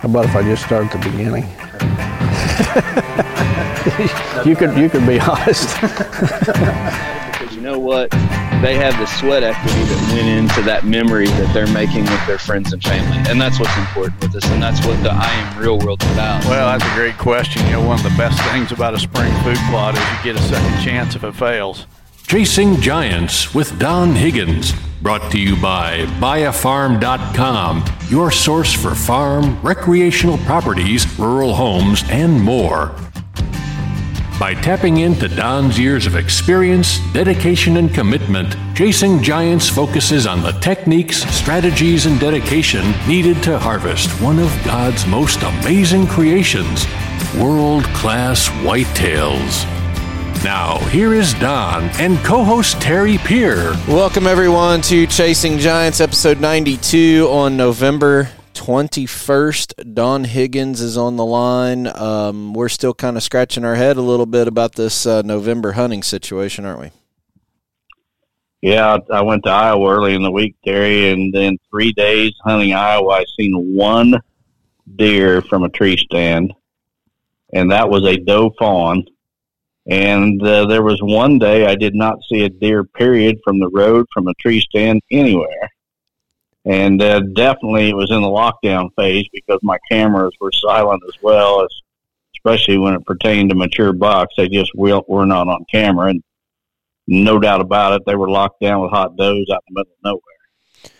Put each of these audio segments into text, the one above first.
How about if I just start at the beginning? you could you could be honest. because you know what? They have the sweat equity that went into that memory that they're making with their friends and family. And that's what's important with us. And that's what the I Am Real World's about. Well, that's a great question. You know, one of the best things about a spring food plot is you get a second chance if it fails. Chasing Giants with Don Higgins. Brought to you by buyafarm.com, your source for farm, recreational properties, rural homes, and more. By tapping into Don's years of experience, dedication, and commitment, Chasing Giants focuses on the techniques, strategies, and dedication needed to harvest one of God's most amazing creations world class whitetails. Now, here is Don and co host Terry Peer. Welcome, everyone, to Chasing Giants, episode 92 on November 21st. Don Higgins is on the line. Um, we're still kind of scratching our head a little bit about this uh, November hunting situation, aren't we? Yeah, I went to Iowa early in the week, Terry, and then three days hunting Iowa, I seen one deer from a tree stand, and that was a doe fawn and uh, there was one day I did not see a deer, period, from the road, from a tree stand, anywhere. And uh, definitely it was in the lockdown phase because my cameras were silent as well, as, especially when it pertained to mature bucks. They just were not on camera. And no doubt about it, they were locked down with hot does out in the middle of nowhere.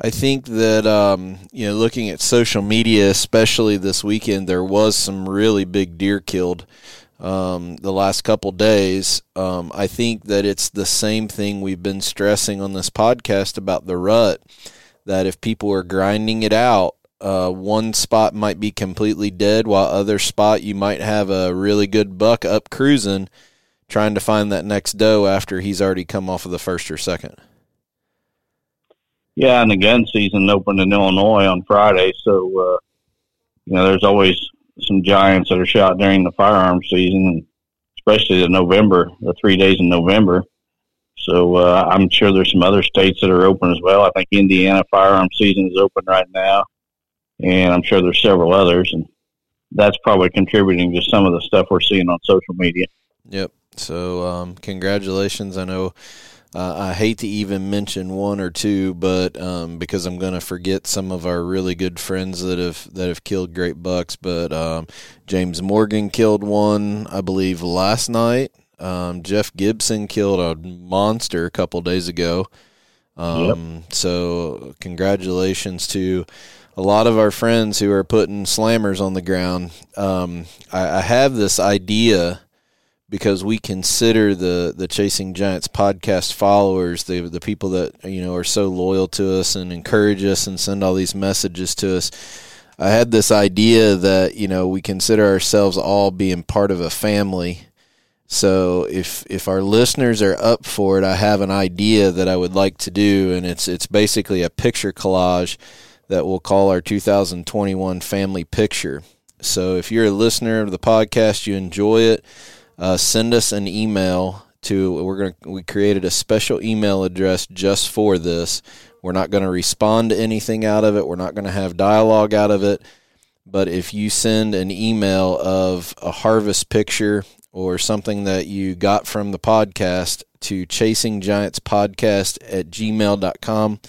I think that um, you know, looking at social media, especially this weekend, there was some really big deer killed um, the last couple days. Um, I think that it's the same thing we've been stressing on this podcast about the rut. That if people are grinding it out, uh, one spot might be completely dead, while other spot you might have a really good buck up cruising, trying to find that next doe after he's already come off of the first or second. Yeah, and the gun season opened in Illinois on Friday, so uh, you know there's always some giants that are shot during the firearm season, especially the November, the three days in November. So uh, I'm sure there's some other states that are open as well. I think Indiana firearm season is open right now, and I'm sure there's several others, and that's probably contributing to some of the stuff we're seeing on social media. Yep. So um, congratulations. I know uh, I hate to even mention one or two, but um, because I'm going to forget some of our really good friends that have that have killed great bucks. But um, James Morgan killed one, I believe, last night. Um, Jeff Gibson killed a monster a couple days ago. Um, yep. So congratulations to a lot of our friends who are putting slammers on the ground. Um, I, I have this idea because we consider the the Chasing Giants podcast followers, the the people that you know are so loyal to us and encourage us and send all these messages to us. I had this idea that you know we consider ourselves all being part of a family. So if if our listeners are up for it, I have an idea that I would like to do, and it's it's basically a picture collage that we'll call our 2021 family picture. So if you're a listener of the podcast, you enjoy it uh, send us an email to we're going to we created a special email address just for this. We're not going to respond to anything out of it. We're not going to have dialogue out of it. But if you send an email of a harvest picture or something that you got from the podcast to chasinggiantspodcast giants podcast at gmail.com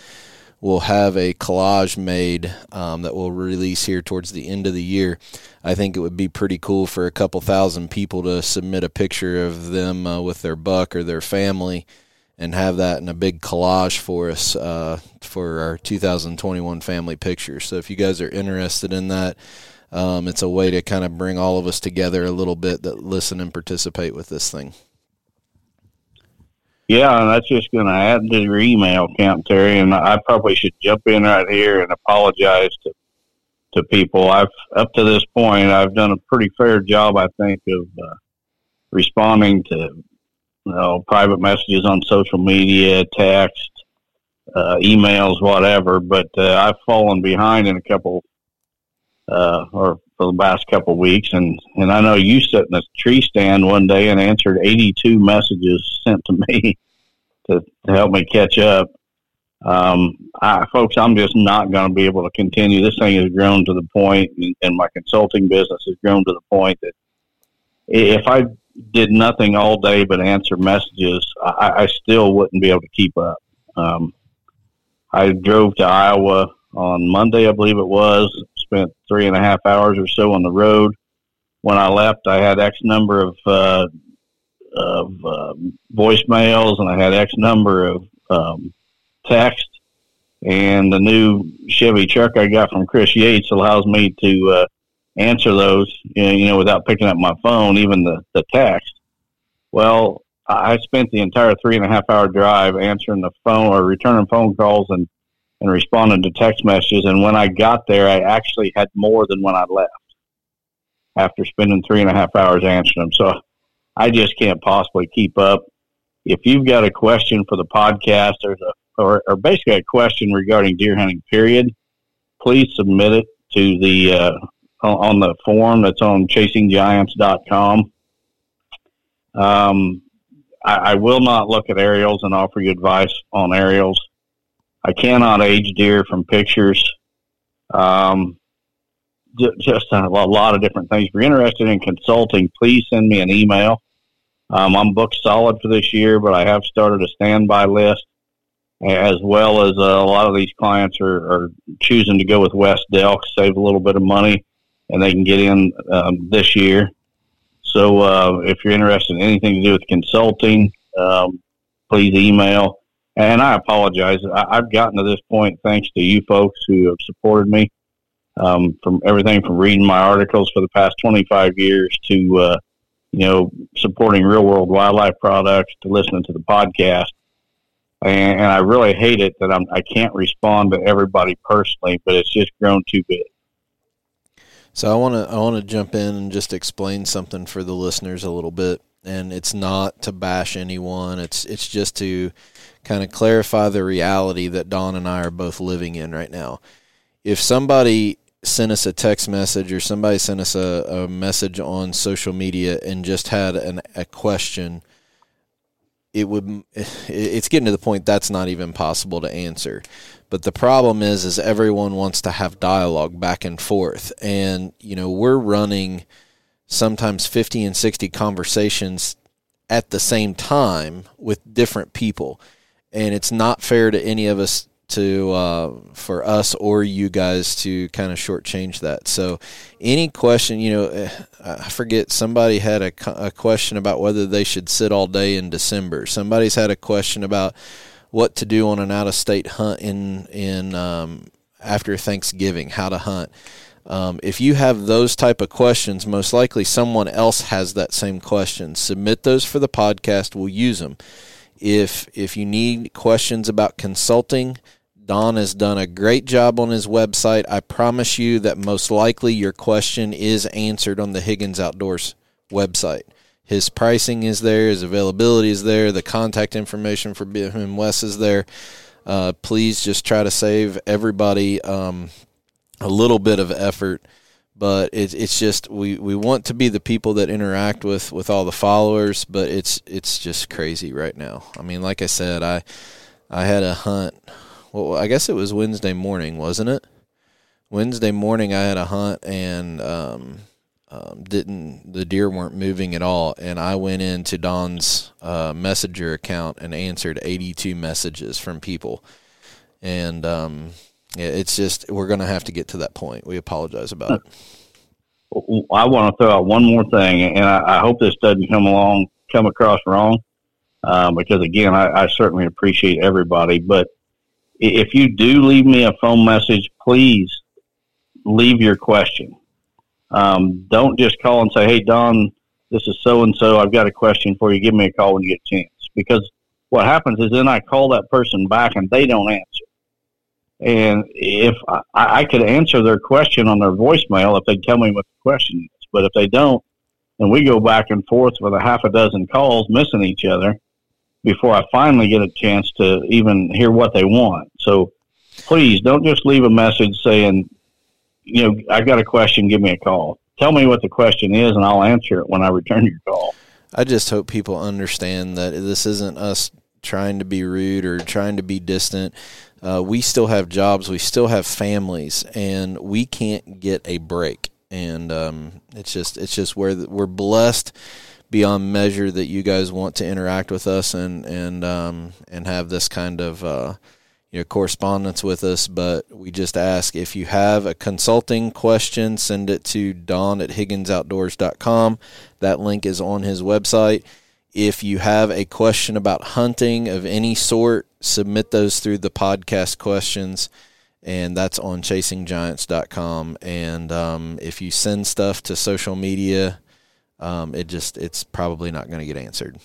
we'll have a collage made um, that we'll release here towards the end of the year. I think it would be pretty cool for a couple thousand people to submit a picture of them uh, with their buck or their family and have that in a big collage for us uh, for our 2021 family picture. So if you guys are interested in that, um, it's a way to kind of bring all of us together a little bit that listen and participate with this thing. Yeah, and that's just going to add to your email count, Terry. And I probably should jump in right here and apologize to to people. I've up to this point, I've done a pretty fair job, I think, of uh, responding to you know private messages on social media, text, uh, emails, whatever. But uh, I've fallen behind in a couple, uh, or for the last couple of weeks, and and I know you sat in a tree stand one day and answered 82 messages sent to me to, to help me catch up. Um, I, folks, I'm just not going to be able to continue. This thing has grown to the point, and my consulting business has grown to the point that if I did nothing all day but answer messages, I, I still wouldn't be able to keep up. Um, I drove to Iowa on Monday, I believe it was, spent three and a half hours or so on the road. When I left, I had X number of, uh, of uh, voicemails and I had X number of um, text. And the new Chevy truck I got from Chris Yates allows me to uh, answer those, you know, without picking up my phone, even the, the text. Well, I spent the entire three and a half hour drive answering the phone or returning phone calls and, and responding to text messages. And when I got there, I actually had more than when I left after spending three and a half hours answering them. So I just can't possibly keep up. If you've got a question for the podcast, there's a or, or basically a question regarding deer hunting, period, please submit it to the uh, on the form that's on chasinggiants.com. Um, I, I will not look at aerials and offer you advice on aerials. I cannot age deer from pictures. Um, just a lot of different things. If you're interested in consulting, please send me an email. Um, I'm booked solid for this year, but I have started a standby list as well as uh, a lot of these clients are, are choosing to go with Wes Delk, save a little bit of money, and they can get in um, this year. So uh, if you're interested in anything to do with consulting, um, please email. And I apologize. I, have gotten to this point thanks to you folks who have supported me um, from everything from reading my articles for the past 25 years to, uh, you know, supporting real world wildlife products to listening to the podcast and, and I really hate it that I'm I can't respond to everybody personally, but it's just grown too big. So I want to I want to jump in and just explain something for the listeners a little bit, and it's not to bash anyone. It's it's just to kind of clarify the reality that Don and I are both living in right now. If somebody sent us a text message or somebody sent us a, a message on social media and just had an, a question it would it's getting to the point that's not even possible to answer but the problem is is everyone wants to have dialogue back and forth and you know we're running sometimes 50 and 60 conversations at the same time with different people and it's not fair to any of us to uh, for us or you guys to kind of shortchange that. So, any question, you know, eh, I forget somebody had a, a question about whether they should sit all day in December. Somebody's had a question about what to do on an out of state hunt in in um, after Thanksgiving, how to hunt. Um, if you have those type of questions, most likely someone else has that same question. Submit those for the podcast. We'll use them. If if you need questions about consulting, Don has done a great job on his website. I promise you that most likely your question is answered on the Higgins Outdoors website. His pricing is there, his availability is there, the contact information for him Wes is there. Uh, please just try to save everybody um, a little bit of effort but it's it's just we, we want to be the people that interact with, with all the followers, but it's it's just crazy right now. I mean, like I said, I I had a hunt well, I guess it was Wednesday morning, wasn't it? Wednesday morning, I had a hunt and um, um, didn't the deer weren't moving at all, and I went into Don's uh, messenger account and answered 82 messages from people, and um, it's just we're going to have to get to that point. We apologize about it. I want to throw out one more thing, and I, I hope this doesn't come along come across wrong, um, because again, I, I certainly appreciate everybody, but if you do leave me a phone message, please leave your question. Um, don't just call and say, "Hey, Don, this is so and so. I've got a question for you. Give me a call when you get a chance." Because what happens is then I call that person back and they don't answer. And if I, I could answer their question on their voicemail if they tell me what the question is, but if they don't, and we go back and forth with a half a dozen calls missing each other, before I finally get a chance to even hear what they want. So please don't just leave a message saying, you know, I got a question, give me a call. Tell me what the question is and I'll answer it when I return your call. I just hope people understand that this isn't us trying to be rude or trying to be distant. Uh, we still have jobs, we still have families, and we can't get a break. And um, it's just it's just where we're blessed beyond measure that you guys want to interact with us and and um, and have this kind of uh, you know correspondence with us. But we just ask if you have a consulting question, send it to Don at HigginsOutdoors.com. That link is on his website. If you have a question about hunting of any sort, submit those through the podcast questions, and that's on chasinggiants.com. And um, if you send stuff to social media, um, it just it's probably not going to get answered.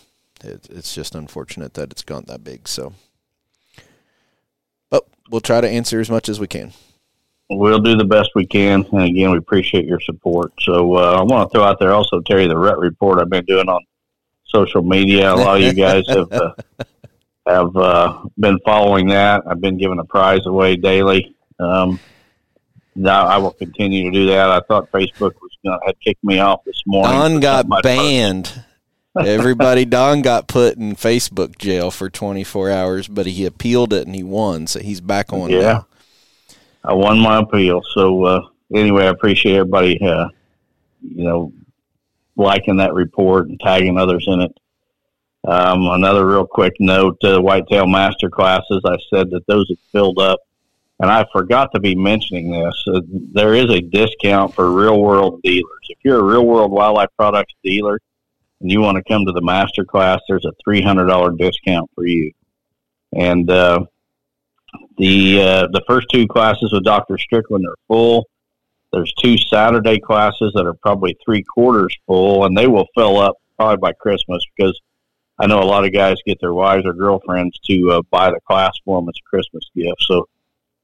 It, it's just unfortunate that it's gone that big. So, but we'll try to answer as much as we can. We'll do the best we can, and again, we appreciate your support. So, uh, I want to throw out there also, Terry, the Rut Report I've been doing on social media. A lot of you guys have uh, have uh, been following that. I've been giving a prize away daily. Um, now I will continue to do that. I thought Facebook was going to had kicked me off this morning. Don got banned. Everybody, Don got put in Facebook jail for 24 hours, but he appealed it and he won, so he's back on. Yeah, now. I won my appeal. So uh, anyway, I appreciate everybody, uh, you know, liking that report and tagging others in it. Um, another real quick note: uh, whitetail master classes. I said that those had filled up and I forgot to be mentioning this. Uh, there is a discount for real world dealers. If you're a real world wildlife products dealer and you want to come to the master class, there's a $300 discount for you. And uh, the uh, the first two classes with Dr. Strickland are full. There's two Saturday classes that are probably three quarters full, and they will fill up probably by Christmas because I know a lot of guys get their wives or girlfriends to uh, buy the class for them as a Christmas gift. So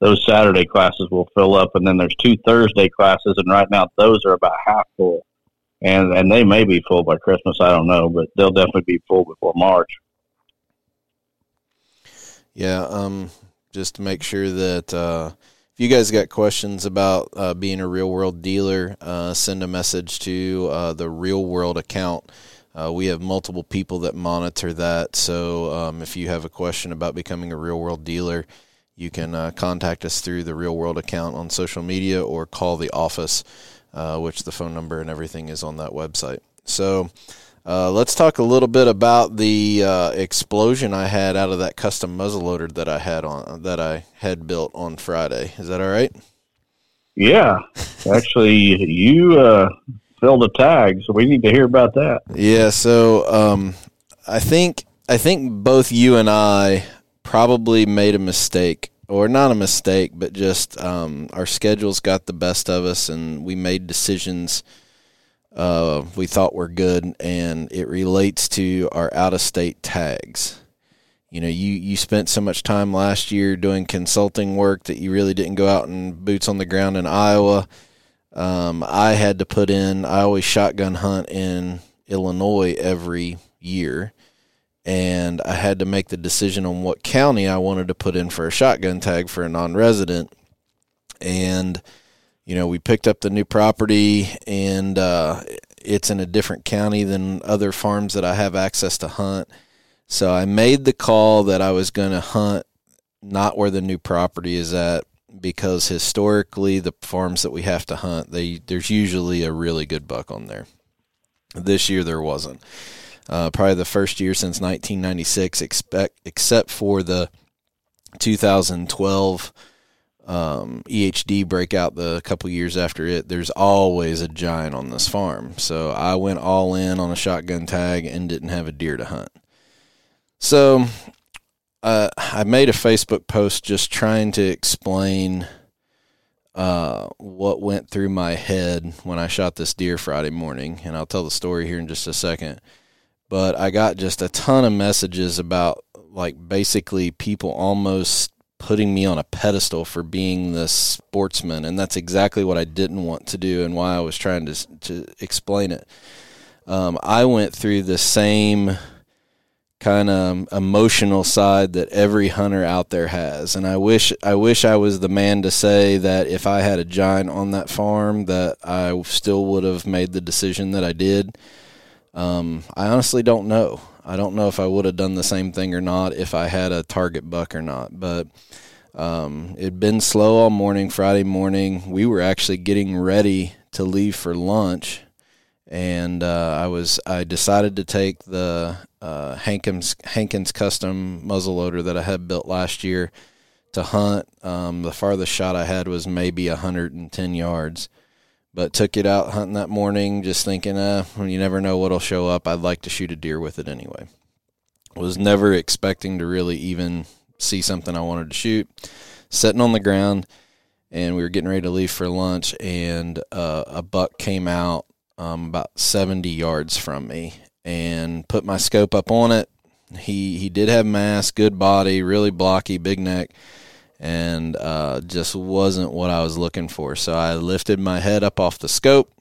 those Saturday classes will fill up, and then there's two Thursday classes, and right now those are about half full, and and they may be full by Christmas. I don't know, but they'll definitely be full before March. Yeah, um, just to make sure that uh, you guys got questions about uh, being a real world dealer, uh, send a message to uh, the Real World account. Uh, we have multiple people that monitor that, so um, if you have a question about becoming a real world dealer you can uh, contact us through the Real World account on social media or call the office, uh, which the phone number and everything is on that website. So uh, let's talk a little bit about the uh, explosion I had out of that custom muzzleloader that I had on that I had built on Friday. Is that all right? Yeah, actually, you uh, filled a tag, so we need to hear about that. Yeah, so um, I think I think both you and I probably made a mistake or not a mistake, but just um, our schedules got the best of us, and we made decisions uh, we thought were good, and it relates to our out of state tags. You know, you you spent so much time last year doing consulting work that you really didn't go out and boots on the ground in Iowa. Um, I had to put in. I always shotgun hunt in Illinois every year and I had to make the decision on what county I wanted to put in for a shotgun tag for a non-resident. And you know, we picked up the new property, and uh, it's in a different county than other farms that I have access to hunt. So I made the call that I was going to hunt not where the new property is at because historically the farms that we have to hunt, they there's usually a really good buck on there. This year there wasn't uh, probably the first year since 1996, expect, except for the 2012 um, EHD breakout the couple years after it. There's always a giant on this farm. So I went all in on a shotgun tag and didn't have a deer to hunt. So uh, I made a Facebook post just trying to explain uh, what went through my head when I shot this deer Friday morning, and I'll tell the story here in just a second but I got just a ton of messages about like basically people almost putting me on a pedestal for being the sportsman and that's exactly what I didn't want to do and why I was trying to to explain it. Um, I went through the same kind of emotional side that every hunter out there has and I wish I wish I was the man to say that if I had a giant on that farm that I still would have made the decision that I did um, I honestly don't know. I don't know if I would have done the same thing or not if I had a target buck or not. But Um, it'd been slow all morning, Friday morning. We were actually getting ready to leave for lunch, and uh, I was I decided to take the uh, Hankins Hankins custom muzzleloader that I had built last year to hunt. Um, the farthest shot I had was maybe 110 yards, but took it out hunting that morning, just thinking, uh, you never know what'll show up. I'd like to shoot a deer with it anyway. Was never expecting to really even see something I wanted to shoot. Sitting on the ground, and we were getting ready to leave for lunch, and uh, a buck came out um, about 70 yards from me, and put my scope up on it. He he did have mass, good body, really blocky, big neck, and uh, just wasn't what I was looking for. So I lifted my head up off the scope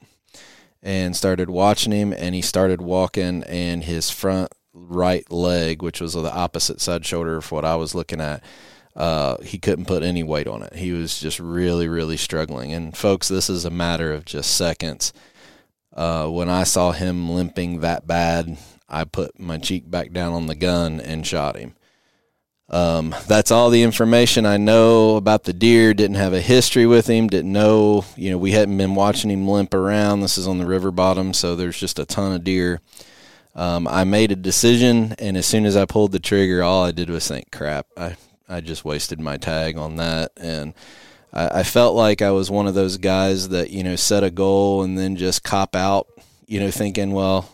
and started watching him, and he started walking, and his front right leg, which was the opposite side shoulder of what I was looking at, uh, he couldn't put any weight on it. He was just really, really struggling. And folks, this is a matter of just seconds. Uh, when I saw him limping that bad, I put my cheek back down on the gun and shot him. Um, that's all the information I know about the deer. Didn't have a history with him. Didn't know, you know, we hadn't been watching him limp around. This is on the river bottom, so there's just a ton of deer. Um, I made a decision, and as soon as I pulled the trigger, all I did was think, "Crap! I I just wasted my tag on that." And I, I felt like I was one of those guys that you know set a goal and then just cop out, you know, thinking, "Well,"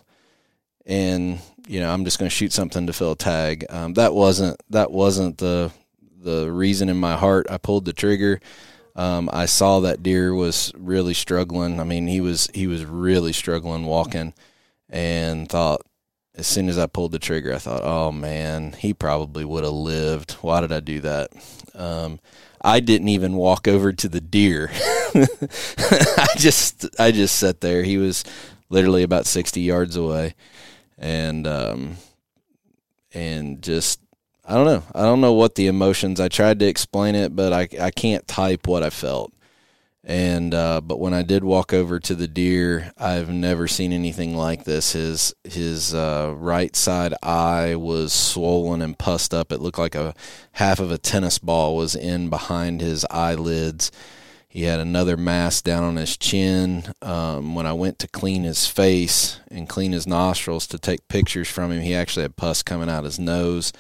and you know, I'm just going to shoot something to fill a tag. Um, that wasn't that wasn't the the reason in my heart. I pulled the trigger. Um, I saw that deer was really struggling. I mean, he was he was really struggling walking, and thought as soon as I pulled the trigger, I thought, oh man, he probably would have lived. Why did I do that? Um, I didn't even walk over to the deer. I just I just sat there. He was literally about sixty yards away and um, and just I don't know. I don't know what the emotions. I tried to explain it, but I I can't type what I felt. And uh, but when I did walk over to the deer, I've never seen anything like this. His his uh, right side eye was swollen and pussed up. It looked like a half of a tennis ball was in behind his eyelids he had another mass down on his chin. Um, when I went to clean his face and clean his nostrils to take pictures from him, he actually had pus coming out his nose.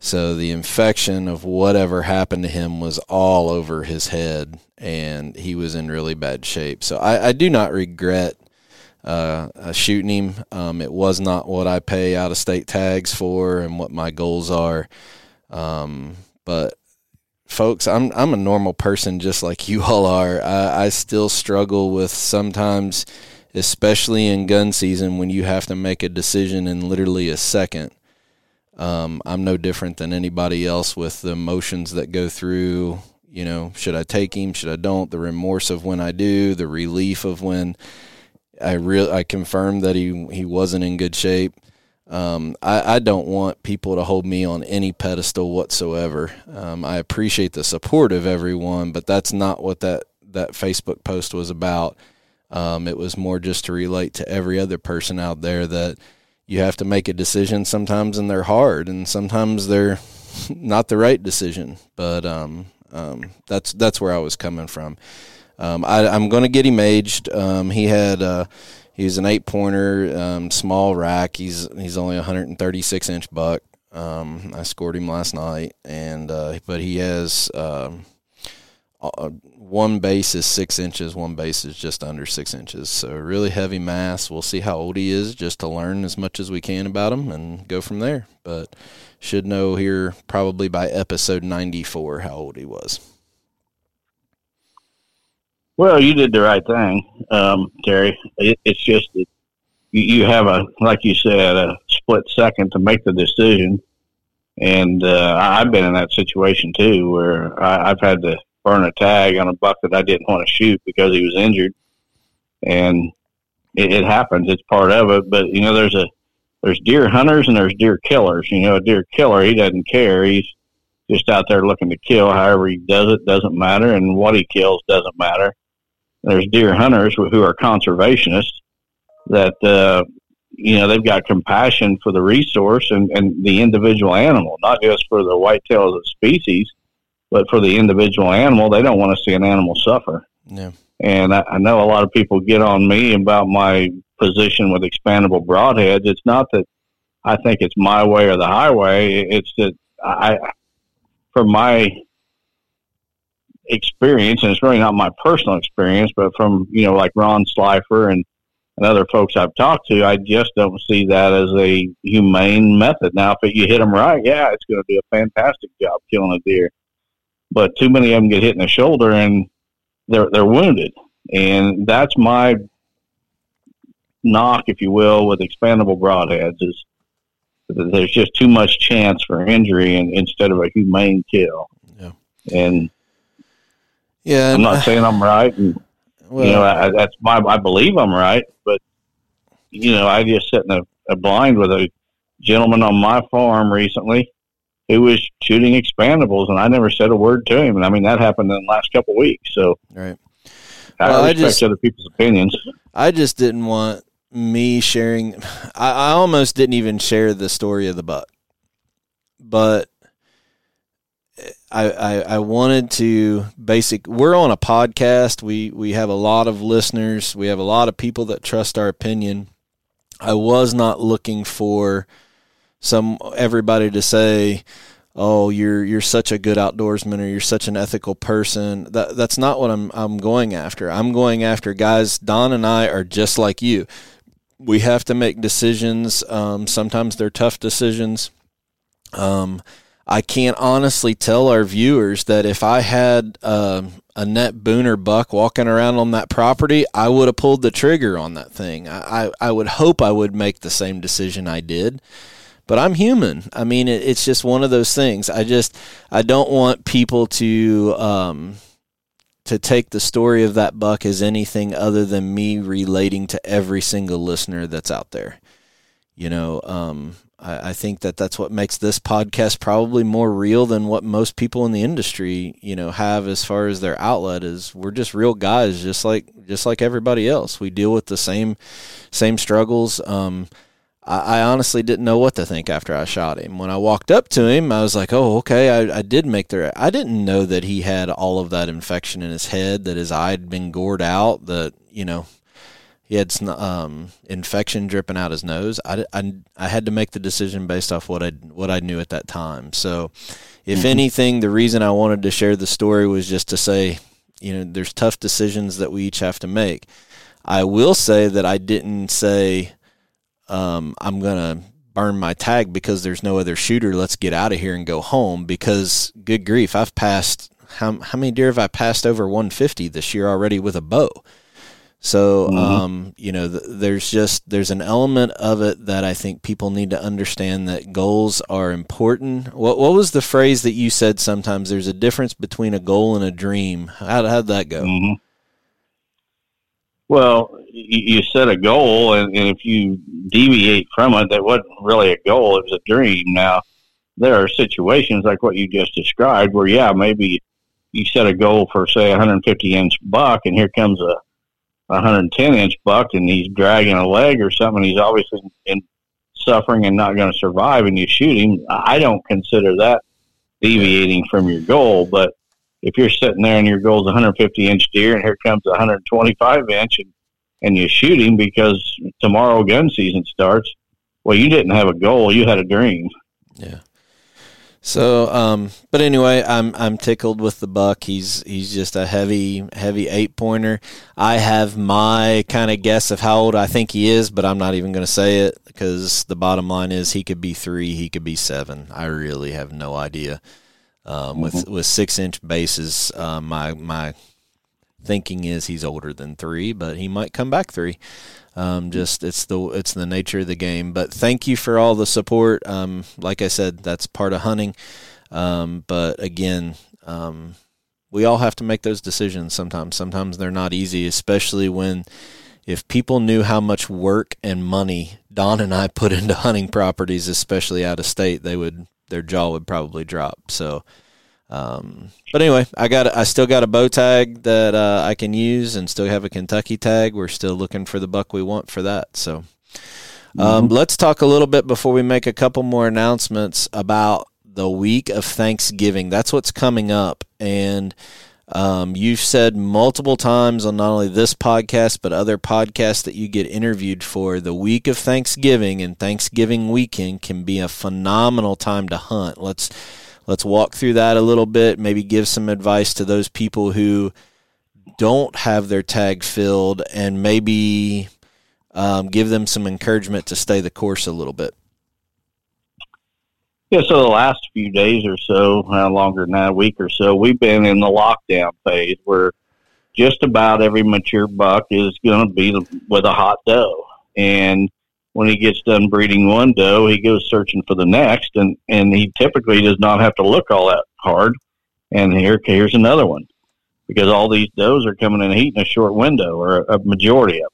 So the infection of whatever happened to him was all over his head, and he was in really bad shape. So I, I do not regret uh, uh shooting him. Um, it was not what I pay out of state tags for and what my goals are. Um, but folks, I'm I'm a normal person just like you all are. I, I still struggle with sometimes, especially in gun season, when you have to make a decision in literally a second. Um, I'm no different than anybody else with the emotions that go through. You know, should I take him? Should I don't? The remorse of when I do, the relief of when I real I confirmed that he he wasn't in good shape. Um, I, I, don't want people to hold me on any pedestal whatsoever. Um, I appreciate the support of everyone, but that's not what that, that Facebook post was about. Um, it was more just to relate to every other person out there that you have to make a decision sometimes and they're hard and sometimes they're not the right decision. But um, um, that's that's where I was coming from. Um, I, am going to get him aged. he had uh, He's an eight pointer, um, small rack. He's he's only 136 inch buck. Um, I scored him last night, and uh, but he has um, uh, one base is six inches, one base is just under six inches. So really heavy mass. We'll see how old he is, just to learn as much as we can about him and go from there. But should know here probably by episode 94 how old he was. Well, you did the right thing, um, Terry. It, it's just that you, you have a, like you said, a split second to make the decision. And uh, I've been in that situation too, where I, I've had to burn a tag on a buck that I didn't want to shoot because he was injured, and it, it happens. It's part of it. But you know, there's a there's deer hunters and there's deer killers. You know, a deer killer he doesn't care. He's just out there looking to kill. However he does it doesn't matter, and what he kills doesn't matter there's deer hunters who are conservationists that uh, you know they've got compassion for the resource and, and the individual animal, not just for the whitetail as a species, but for the individual animal, they don't want to see an animal suffer. Yeah. And I, I know a lot of people get on me about my position with expandable broadheads. It's not that I think it's my way or the highway. It's that I, for my experience, and it's really not my personal experience, but from you know like Ron Slifer and and other folks I've talked to, I just don't see that as a humane method. Now, if you hit them right, yeah, it's going to be a fantastic job killing a deer. But too many of them get hit in the shoulder and they're they're wounded, and that's my knock, if you will, with expandable broadheads is that there's just too much chance for injury and, instead of a humane kill. Yeah. And Yeah. I'm not uh, saying I'm right, and well, you know I, that's my I believe I'm right, but you know I just sat in a, a blind with a gentleman on my farm recently who was shooting expandables, and I never said a word to him. And I mean that happened in the last couple of weeks, so right. I Well, I respect just- other people's opinions. I just didn't want me sharing. I, I almost didn't even share the story of the buck, but I, I I wanted to basic. We're on a podcast. We we have a lot of listeners. We have a lot of people that trust our opinion. I was not looking for some everybody to say, "Oh, you're you're such a good outdoorsman or you're such an ethical person." That that's not what I'm I'm going after. I'm going after guys. Don and I are just like you. We have to make decisions. Um, sometimes they're tough decisions. Um, I can't honestly tell our viewers that if I had um, a net booner buck walking around on that property, I would have pulled the trigger on that thing. I, I, I would hope I would make the same decision I did but I'm human. I mean, it, it's just one of those things. I just I don't want people to um, to take the story of that buck as anything other than me relating to every single listener that's out there. You know, um, I, I think that that's what makes this podcast probably more real than what most people in the industry, you know, have as far as their outlet is. We're just real guys, just like just like everybody else. We deal with the same same struggles. Um, I, honestly didn't know what to think after I shot him. When I walked up to him, I was like, "Oh, okay." I, I did make the. I didn't know that he had all of that infection in his head, that his eye had been gored out, that you know he had um, infection dripping out his nose. I, I, I had to make the decision based off what I what I knew at that time. So, if anything, the reason I wanted to share the story was just to say, you know, there's tough decisions that we each have to make. I will say that I didn't say um, I'm gonna burn my tag because there's no other shooter. Let's get out of here and go home. Because good grief, I've passed how how many deer have I passed over 150 this year already with a bow? So um, you know, th- there's just there's an element of it that I think people need to understand that goals are important. What what was the phrase that you said? Sometimes there's a difference between a goal and a dream. How how'd that go? hmm Well, you, you set a goal, and, and if you deviate from it, that wasn't really a goal; it was a dream. Now, there are situations like what you just described, where yeah, maybe you set a goal for say 150 inch buck, and here comes a 110 inch buck, and he's dragging a leg or something. He's obviously in suffering and not going to survive, and you shoot him. I don't consider that deviating from your goal, but if you're sitting there and your goal is 150 inch deer and here comes a 125 inch and, and you shoot him because tomorrow gun season starts, well, you didn't have a goal, you had a dream. Yeah. So, um, but anyway, I'm I'm tickled with the buck. He's he's just a heavy heavy eight pointer. I have my kind of guess of how old I think he is, but I'm not even going to say it because the bottom line is he could be three, he could be seven. I really have no idea. Um, with with six inch bases, uh, my my thinking is he's older than three, but he might come back three. Um, just it's the it's the nature of the game. But thank you for all the support. Um, like I said, that's part of hunting. Um, but again, um, we all have to make those decisions sometimes. Sometimes they're not easy, especially when if people knew how much work and money Don and I put into hunting properties, especially out of state, they would their jaw would probably drop. So. Um, but anyway, I got I still got a bow tag that uh, I can use, and still have a Kentucky tag. We're still looking for the buck we want for that. So, um, let's talk a little bit before we make a couple more announcements about the week of Thanksgiving. That's what's coming up. And um, you've said multiple times on not only this podcast, but other podcasts that you get interviewed for, the week of Thanksgiving and Thanksgiving weekend can be a phenomenal time to hunt. Let's let's walk through that a little bit, maybe give some advice to those people who don't have their tag filled and maybe um, give them some encouragement to stay the course a little bit. Yeah, so the last few days or so, uh, longer than that, a week or so, we've been in the lockdown phase where just about every mature buck is going to be with a hot doe. And when he gets done breeding one doe, he goes searching for the next, and, and he typically does not have to look all that hard. And here, here's another one because all these does are coming in heat in a short window, or a majority of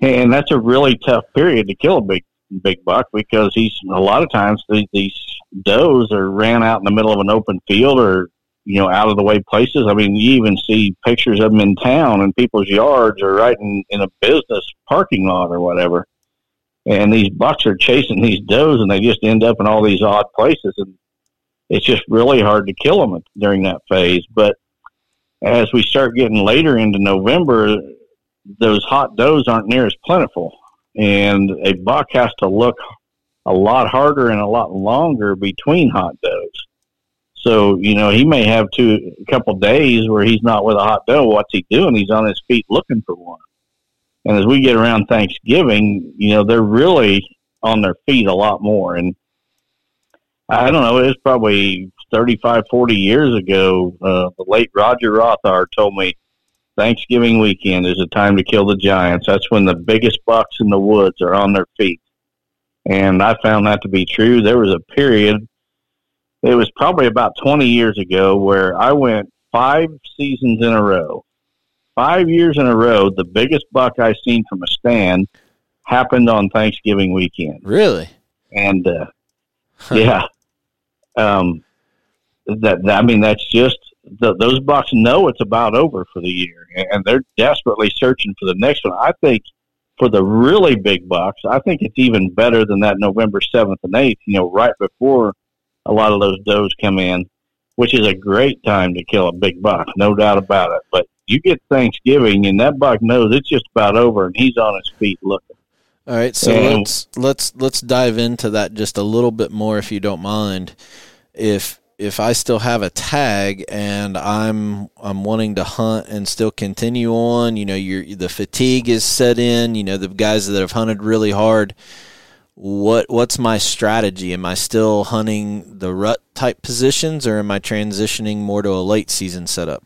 them. And that's a really tough period to kill a big big buck because he's a lot of times these, these does are ran out in the middle of an open field or you know out of the way places. I mean, you even see pictures of them in town in people's yards or right in, in a business parking lot or whatever. And these bucks are chasing these does, and they just end up in all these odd places, and it's just really hard to kill them during that phase. But as we start getting later into November, those hot does aren't near as plentiful and a buck has to look a lot harder and a lot longer between hot does. So you know he may have two a couple days where he's not with a hot doe. What's he doing? He's on his feet looking for one. And as we get around Thanksgiving, you know they're really on their feet a lot more. And I don't know, it was probably 35, 40 years ago. Uh, the late Roger Rothhaar told me Thanksgiving weekend is a time to kill the giants. That's when the biggest bucks in the woods are on their feet. And I found that to be true. There was a period, it was probably about 20 years ago, where I went five seasons in a row. Five years in a row, the biggest buck I seen from a stand happened on Thanksgiving weekend. Really? And uh, yeah, um, that, that I mean that's just the, those bucks know it's about over for the year, and they're desperately searching for the next one. I think for the really big bucks, I think it's even better than that November seventh and eighth. You know, right before a lot of those does come in, which is a great time to kill a big buck, no doubt about it. But you get Thanksgiving, and that buck knows it's just about over, and he's on his feet looking. All right, so and, let's let's let's dive into that just a little bit more, if you don't mind. If if I still have a tag and I'm I'm wanting to hunt and still continue on, you know, your the fatigue is set in, you know, the guys that have hunted really hard. What what's my strategy? Am I still hunting the rut type positions or am I transitioning more to a late season setup?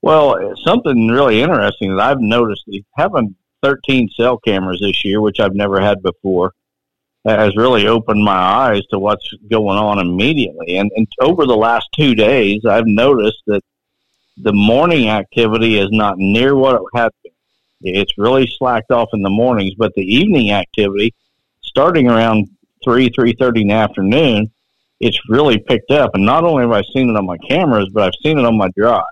Well, something really interesting that I've noticed having 13 cell cameras this year, which I've never had before has really opened my eyes to what's going on immediately. And, and over the last two days, I've noticed that the morning activity is not near what it had. It's really slacked off in the mornings, but the evening activity, starting around three three thirty in the afternoon, it's really picked up. And not only have I seen it on my cameras, but I've seen it on my drives.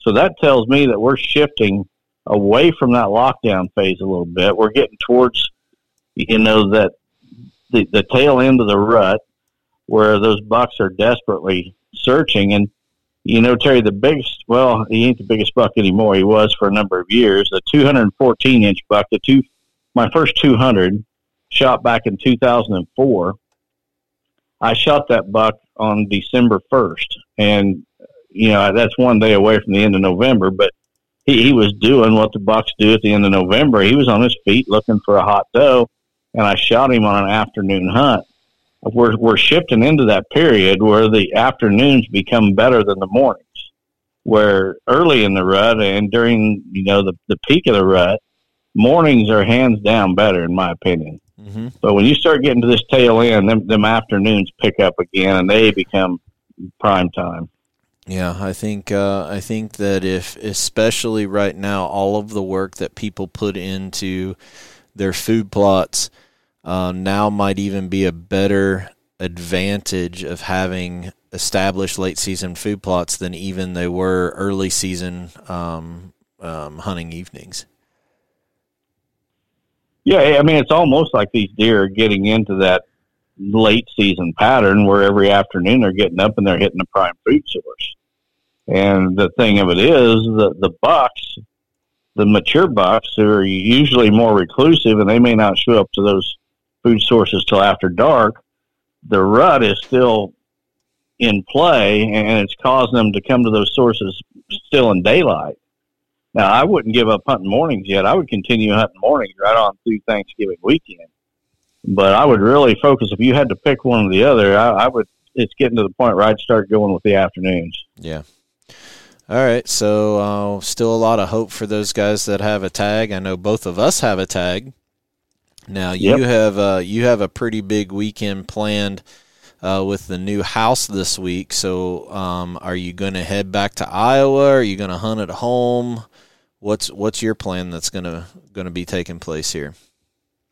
So that tells me that we're shifting away from that lockdown phase a little bit. We're getting towards, you know, that the, the tail end of the rut where those bucks are desperately searching. And, you know, Terry, the biggest, well, he ain't the biggest buck anymore. He was for a number of years. The 214 inch buck, the two, my first 200 shot back in 2004. I shot that buck on December 1st. And, you know, that's one day away from the end of November, but he, he was doing what the bucks do at the end of November. He was on his feet looking for a hot doe and I shot him on an afternoon hunt. We're we're shifting into that period where the afternoons become better than the mornings. Where early in the rut and during you know the the peak of the rut, mornings are hands down better in my opinion. Mm-hmm. But when you start getting to this tail end, them, them afternoons pick up again and they become prime time. Yeah, I think uh, I think that if especially right now, all of the work that people put into their food plots uh, now might even be a better advantage of having established late season food plots than even they were early season um, um, hunting evenings. Yeah, I mean it's almost like these deer are getting into that late season pattern where every afternoon they're getting up and they're hitting a prime food source. And the thing of it is that the bucks, the mature bucks, are usually more reclusive and they may not show up to those food sources till after dark, the rut is still in play and it's causing them to come to those sources still in daylight. Now, I wouldn't give up hunting mornings yet. I would continue hunting mornings right on through Thanksgiving weekend. But I would really focus. If you had to pick one or the other, I, I would. It's getting to the point where I'd start going with the afternoons. Yeah. All right. So, uh, still a lot of hope for those guys that have a tag. I know both of us have a tag. Now you Yep. have uh, you have a pretty big weekend planned uh, with the new house this week. So, um, are you going to head back to Iowa? Are you going to hunt at home? What's what's your plan that's going to going to be taking place here?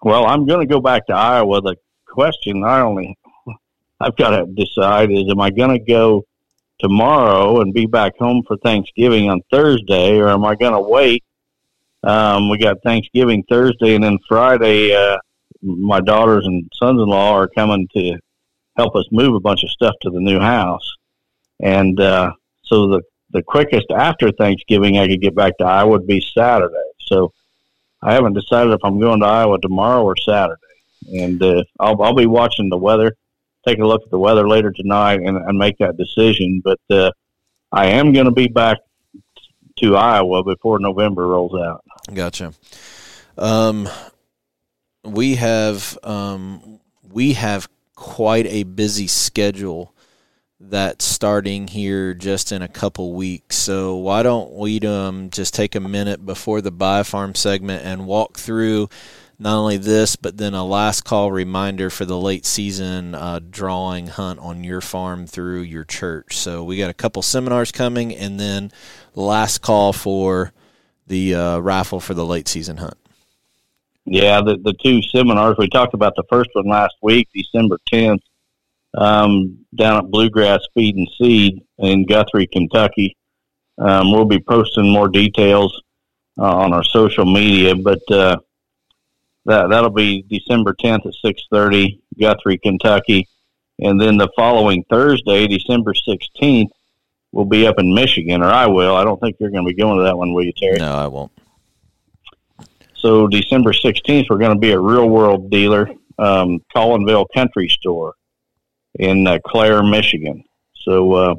Well, I'm going to go back to Iowa. The question I only I've got to decide is: Am I going to go tomorrow and be back home for Thanksgiving on Thursday, or am I going to wait? Um, we got Thanksgiving Thursday, and then Friday. Uh, my daughters and sons-in-law are coming to help us move a bunch of stuff to the new house, and uh, so the the quickest after Thanksgiving I could get back to Iowa would be Saturday. So I haven't decided if I'm going to Iowa tomorrow or Saturday, and uh, I'll I'll be watching the weather, take a look at the weather later tonight, and, and make that decision. But uh, I am going to be back to Iowa before November rolls out. Gotcha. Um, we have um, we have quite a busy schedule that's starting here just in a couple weeks. So why don't we um, just take a minute before the buy farm segment and walk through not only this, but then a last call reminder for the late season uh, drawing hunt on your farm through your church. So we got a couple seminars coming, and then last call for the uh, raffle for the late season hunt. Yeah, the the two seminars we talked about the first one last week, December tenth, um, down at Bluegrass Feed and Seed in Guthrie, Kentucky. Um, we'll be posting more details uh, on our social media, but uh, that that'll be December tenth at six thirty, Guthrie, Kentucky, and then the following Thursday, December sixteenth, we'll be up in Michigan, or I will. I don't think you're going to be going to that one, will you, Terry? No, I won't. So December 16th, we're going to be at Real World Dealer, um, Collinville Country Store in uh, Clare, Michigan. So uh,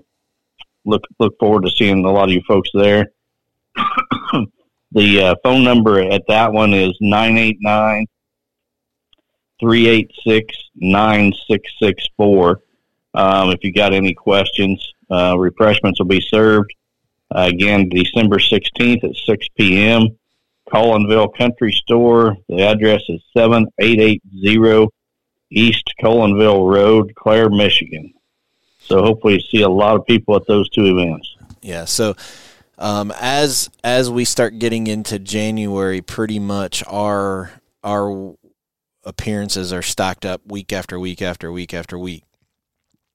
look look forward to seeing a lot of you folks there. the uh, phone number at that one is 989 386 9664. Um, If you got any questions, uh, refreshments will be served. Uh, again, December 16th at 6 p.m. Collinville Country Store. The address is 7880 East Collinville Road, Clare, Michigan. So hopefully you see a lot of people at those two events. Yeah. So um, as as we start getting into January, pretty much our our appearances are stacked up week after week after week after week.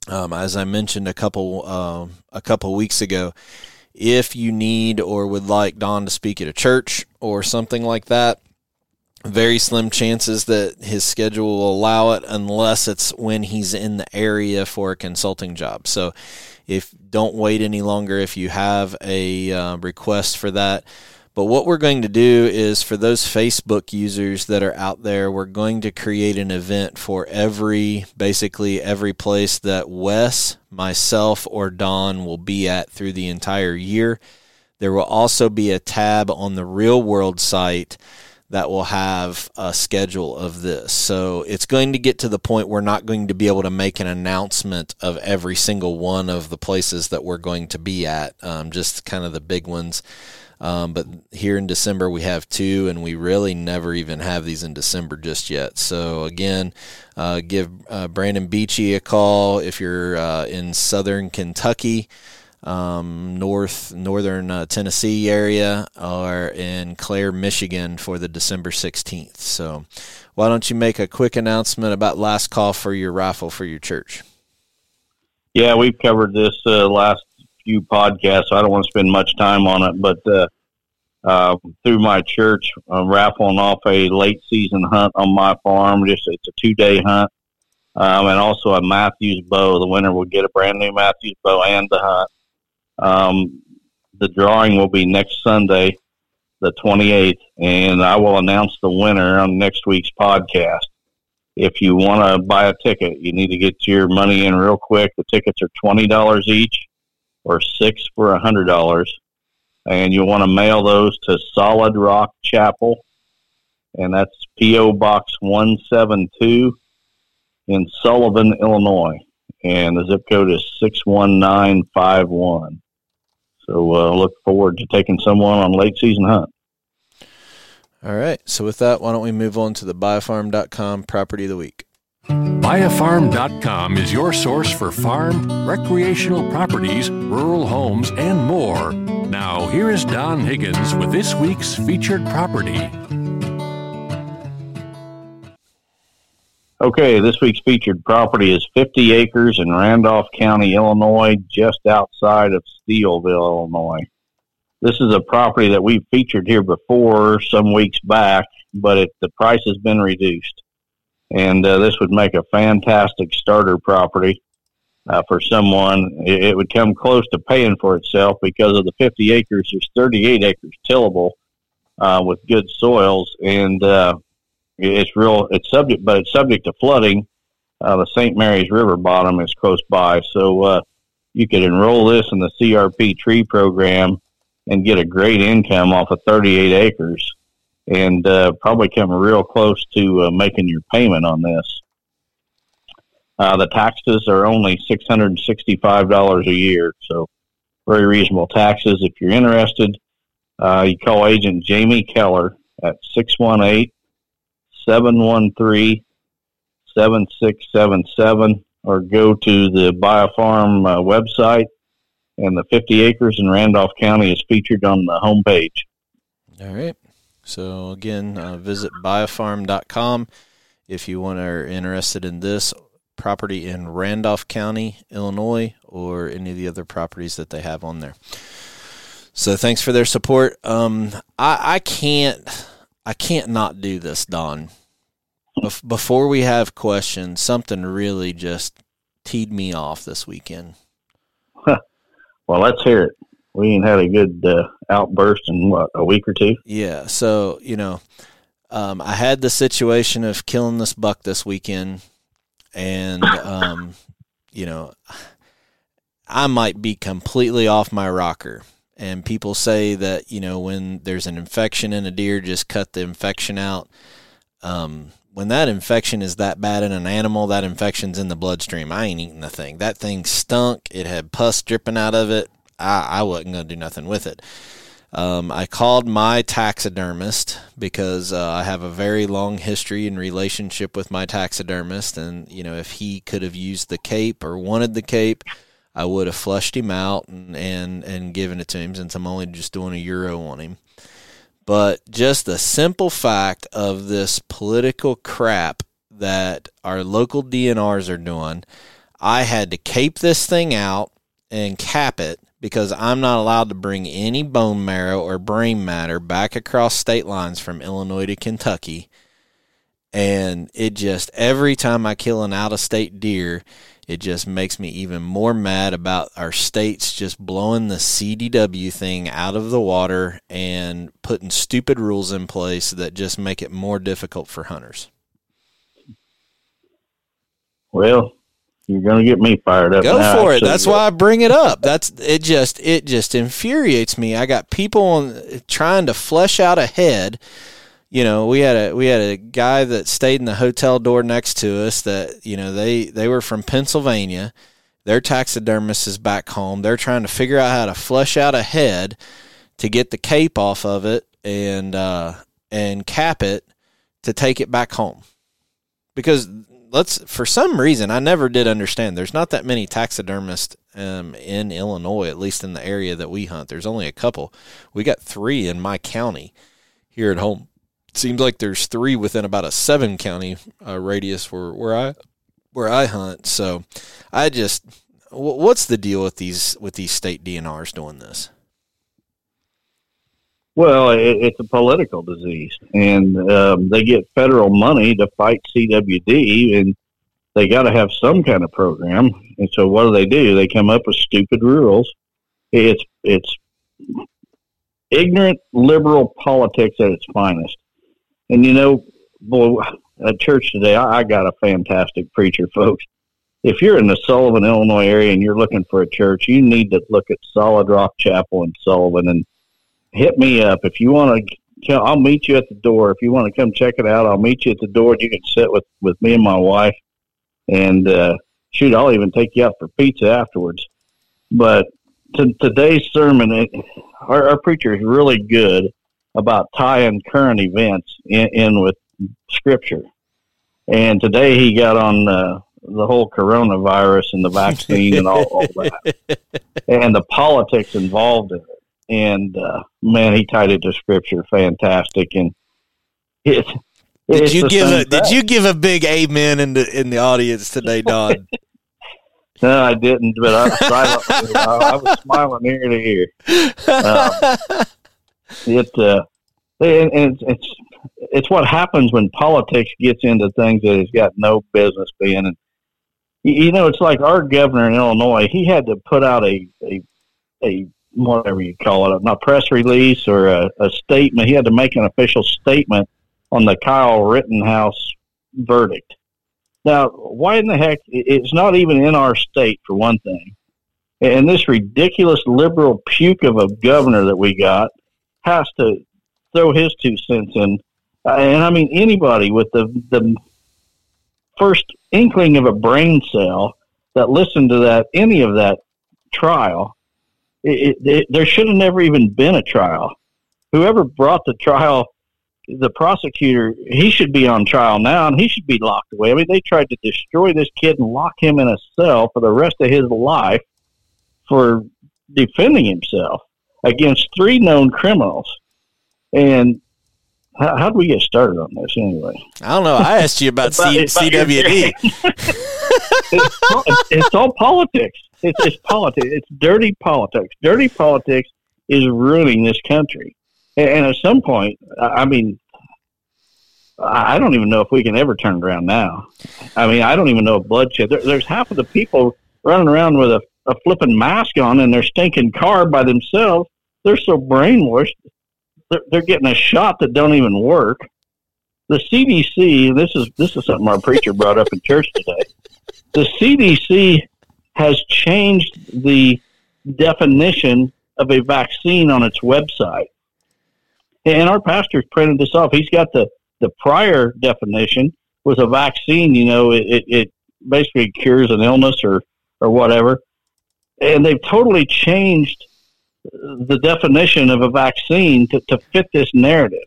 Um, as I mentioned a couple um a couple weeks ago, if you need or would like Don to speak at a church or something like that, very slim chances that his schedule will allow it unless it's when he's in the area for a consulting job. So if don't wait any longer if you have a uh, request for that. But what we're going to do is for those Facebook users that are out there, we're going to create an event for every basically every place that Wes, myself, or Don will be at through the entire year. There will also be a tab on the real world site that will have a schedule of this. So it's going to get to the point we're not going to be able to make an announcement of every single one of the places that we're going to be at, um, just kind of the big ones. Um, but here in December we have two, and we really never even have these in December just yet. So again, uh, give uh, Brandon Beachy a call if you're uh, in Southern Kentucky um, north northern uh, Tennessee area or in Clare, Michigan for the December 16th. So, why don't you make a quick announcement about last call for your rifle for your church? Yeah, we've covered this uh, last few podcasts, so I don't want to spend much time on it. But uh, uh, through my church, I'm raffling off a late season hunt on my farm. Just it's a two day hunt. um, and also a Mathews bow. The winner will get a brand new Mathews bow and the hunt. Um, the drawing will be next Sunday, the 28th, and I will announce the winner on next week's podcast. If you want to buy a ticket, you need to get your money in real quick. The tickets are $20 each or six for a $100. And you'll want to mail those to Solid Rock Chapel, and that's P.O. Box 172 in Sullivan, Illinois. And the zip code is 61951. So uh, look forward to taking someone on late season hunt. All right. So with that, why don't we move on to the buyafarm.com property of the week? Buyafarm.com is your source for farm, recreational properties, rural homes, and more. Now, here is Don Higgins with this week's featured property. Okay, this week's featured property is 50 acres in Randolph County, Illinois, just outside of Steelville, Illinois. This is a property that we've featured here before some weeks back, but it, the price has been reduced. And uh, this would make a fantastic starter property uh, for someone. It, it would come close to paying for itself because of the 50 acres. There's 38 acres tillable uh, with good soils, and uh, it's real. It's subject, but it's subject to flooding. Uh, the St. Mary's River bottom is close by, so uh, you could enroll this in the CRP tree program and get a great income off of 38 acres, and uh, probably come real close to uh, making your payment on this. Uh, the taxes are only $665 a year, so very reasonable taxes. If you're interested, uh, you call agent Jamie Keller at 618 713 7677 or go to the Buyafarm uh, website and the 50 acres in Randolph County is featured on the homepage. All right. So again, uh, visit buyafarm.com if you want are interested in this property in Randolph County, Illinois, or any of the other properties that they have on there. So thanks for their support. Um, I, I can't I can't not do this, Don. Bef- before we have questions, something really just teed me off this weekend. Well, let's hear it. We ain't had a good uh, outburst in what a week or two. Yeah. So you know, um, I had the situation of killing this buck this weekend, and um, you know, I might be completely off my rocker. And people say that you know when there's an infection in a deer, just cut the infection out. Um, when that infection is that bad in an animal, that infection's in the bloodstream. I ain't eating the thing. That thing stunk. It had pus dripping out of it. I, I wasn't going to do nothing with it. Um, I called my taxidermist because uh, I have a very long history and relationship with my taxidermist. And, you know, if he could have used the cape or wanted the cape, I would have flushed him out and, and, and given it to him since I'm only just doing a euro on him but just the simple fact of this political crap that our local DNRs are doing, I had to cape this thing out and cap it because I'm not allowed to bring any bone marrow or brain matter back across state lines from Illinois to Kentucky. And it just, every time I kill an out of state deer, it just makes me even more mad about our states just blowing the CDW thing out of the water and putting stupid rules in place that just make it more difficult for hunters. Well, you're going to get me fired up. Go now, for it. That's why I bring it up. That's it. Just it just infuriates me. I got people on, trying to flesh out a head you know, we had a we had a guy that stayed in the hotel door next to us that you know they they were from Pennsylvania. Their taxidermist is back home. They're trying to figure out how to flush out a head to get the cape off of it and uh, and cap it to take it back home. Because let's for some reason I never did understand. There's not that many taxidermists um, in Illinois, at least in the area that we hunt. There's only a couple. We got three in my county here at home seems like there's three within about a seven county uh, radius where where I where I hunt. So I just what's the deal with these with these state DNRs doing this? Well, it, it's a political disease, and um, they get federal money to fight CWD, and they got to have some kind of program. And so what do they do? They come up with stupid rules. It's it's ignorant liberal politics at its finest. And you know, boy, at church today, I, I got a fantastic preacher, folks. If you're in the Sullivan, Illinois area and you're looking for a church, you need to look at Solid Rock Chapel in Sullivan and hit me up if you want to. I'll meet you at the door. If you want to come check it out, I'll meet you at the door. You can sit with with me and my wife, and uh, shoot, I'll even take you out for pizza afterwards. But to, today's sermon, it, our, our preacher is really good about tying current events in, in with Scripture. And today he got on uh, the whole coronavirus and the vaccine and all, all that, and the politics involved in it. And uh, man, he tied it to Scripture, fantastic. And it, did you give a Did you give a big amen in the in the audience today, Don? no, I didn't, but I, silently, I, I was smiling ear to ear. Um, it uh, and, and it's it's what happens when politics gets into things that it's got no business being. And you know, it's like our governor in Illinois. He had to put out a a, a whatever you call it, not press release or a, a statement. He had to make an official statement on the Kyle Rittenhouse verdict. Now, why in the heck? It's not even in our state, for one thing. And this ridiculous liberal puke of a governor that we got has to throw his two cents in. Uh, and I mean, anybody with the, the first inkling of a brain cell that listened to that, any of that trial, it, it, there should have never even been a trial. Whoever brought the trial the prosecutor, he should be on trial now and he should be locked away. I mean, they tried to destroy this kid and lock him in a cell for the rest of his life for defending himself against three known criminals. And how, how did we get started on this anyway? I don't know. I asked you about, C- about CWD. it's, it's, all politics. It's, it's politics. It's dirty politics. Dirty politics is ruining this country. And at some point, I mean, I don't even know if we can ever turn around now. I mean, I don't even know bloodshed. There, there's half of the people running around with a, a flipping mask on in their stinking car by themselves. They're so brainwashed. They're, they're getting a shot that don't even work. The CDC. This is this is something our preacher brought up in church today. The CDC has changed the definition of a vaccine on its website and our pastor's printed this off. He's got the, the prior definition was a vaccine, you know, it, it, it basically cures an illness or, or whatever. And they've totally changed the definition of a vaccine to, to fit this narrative.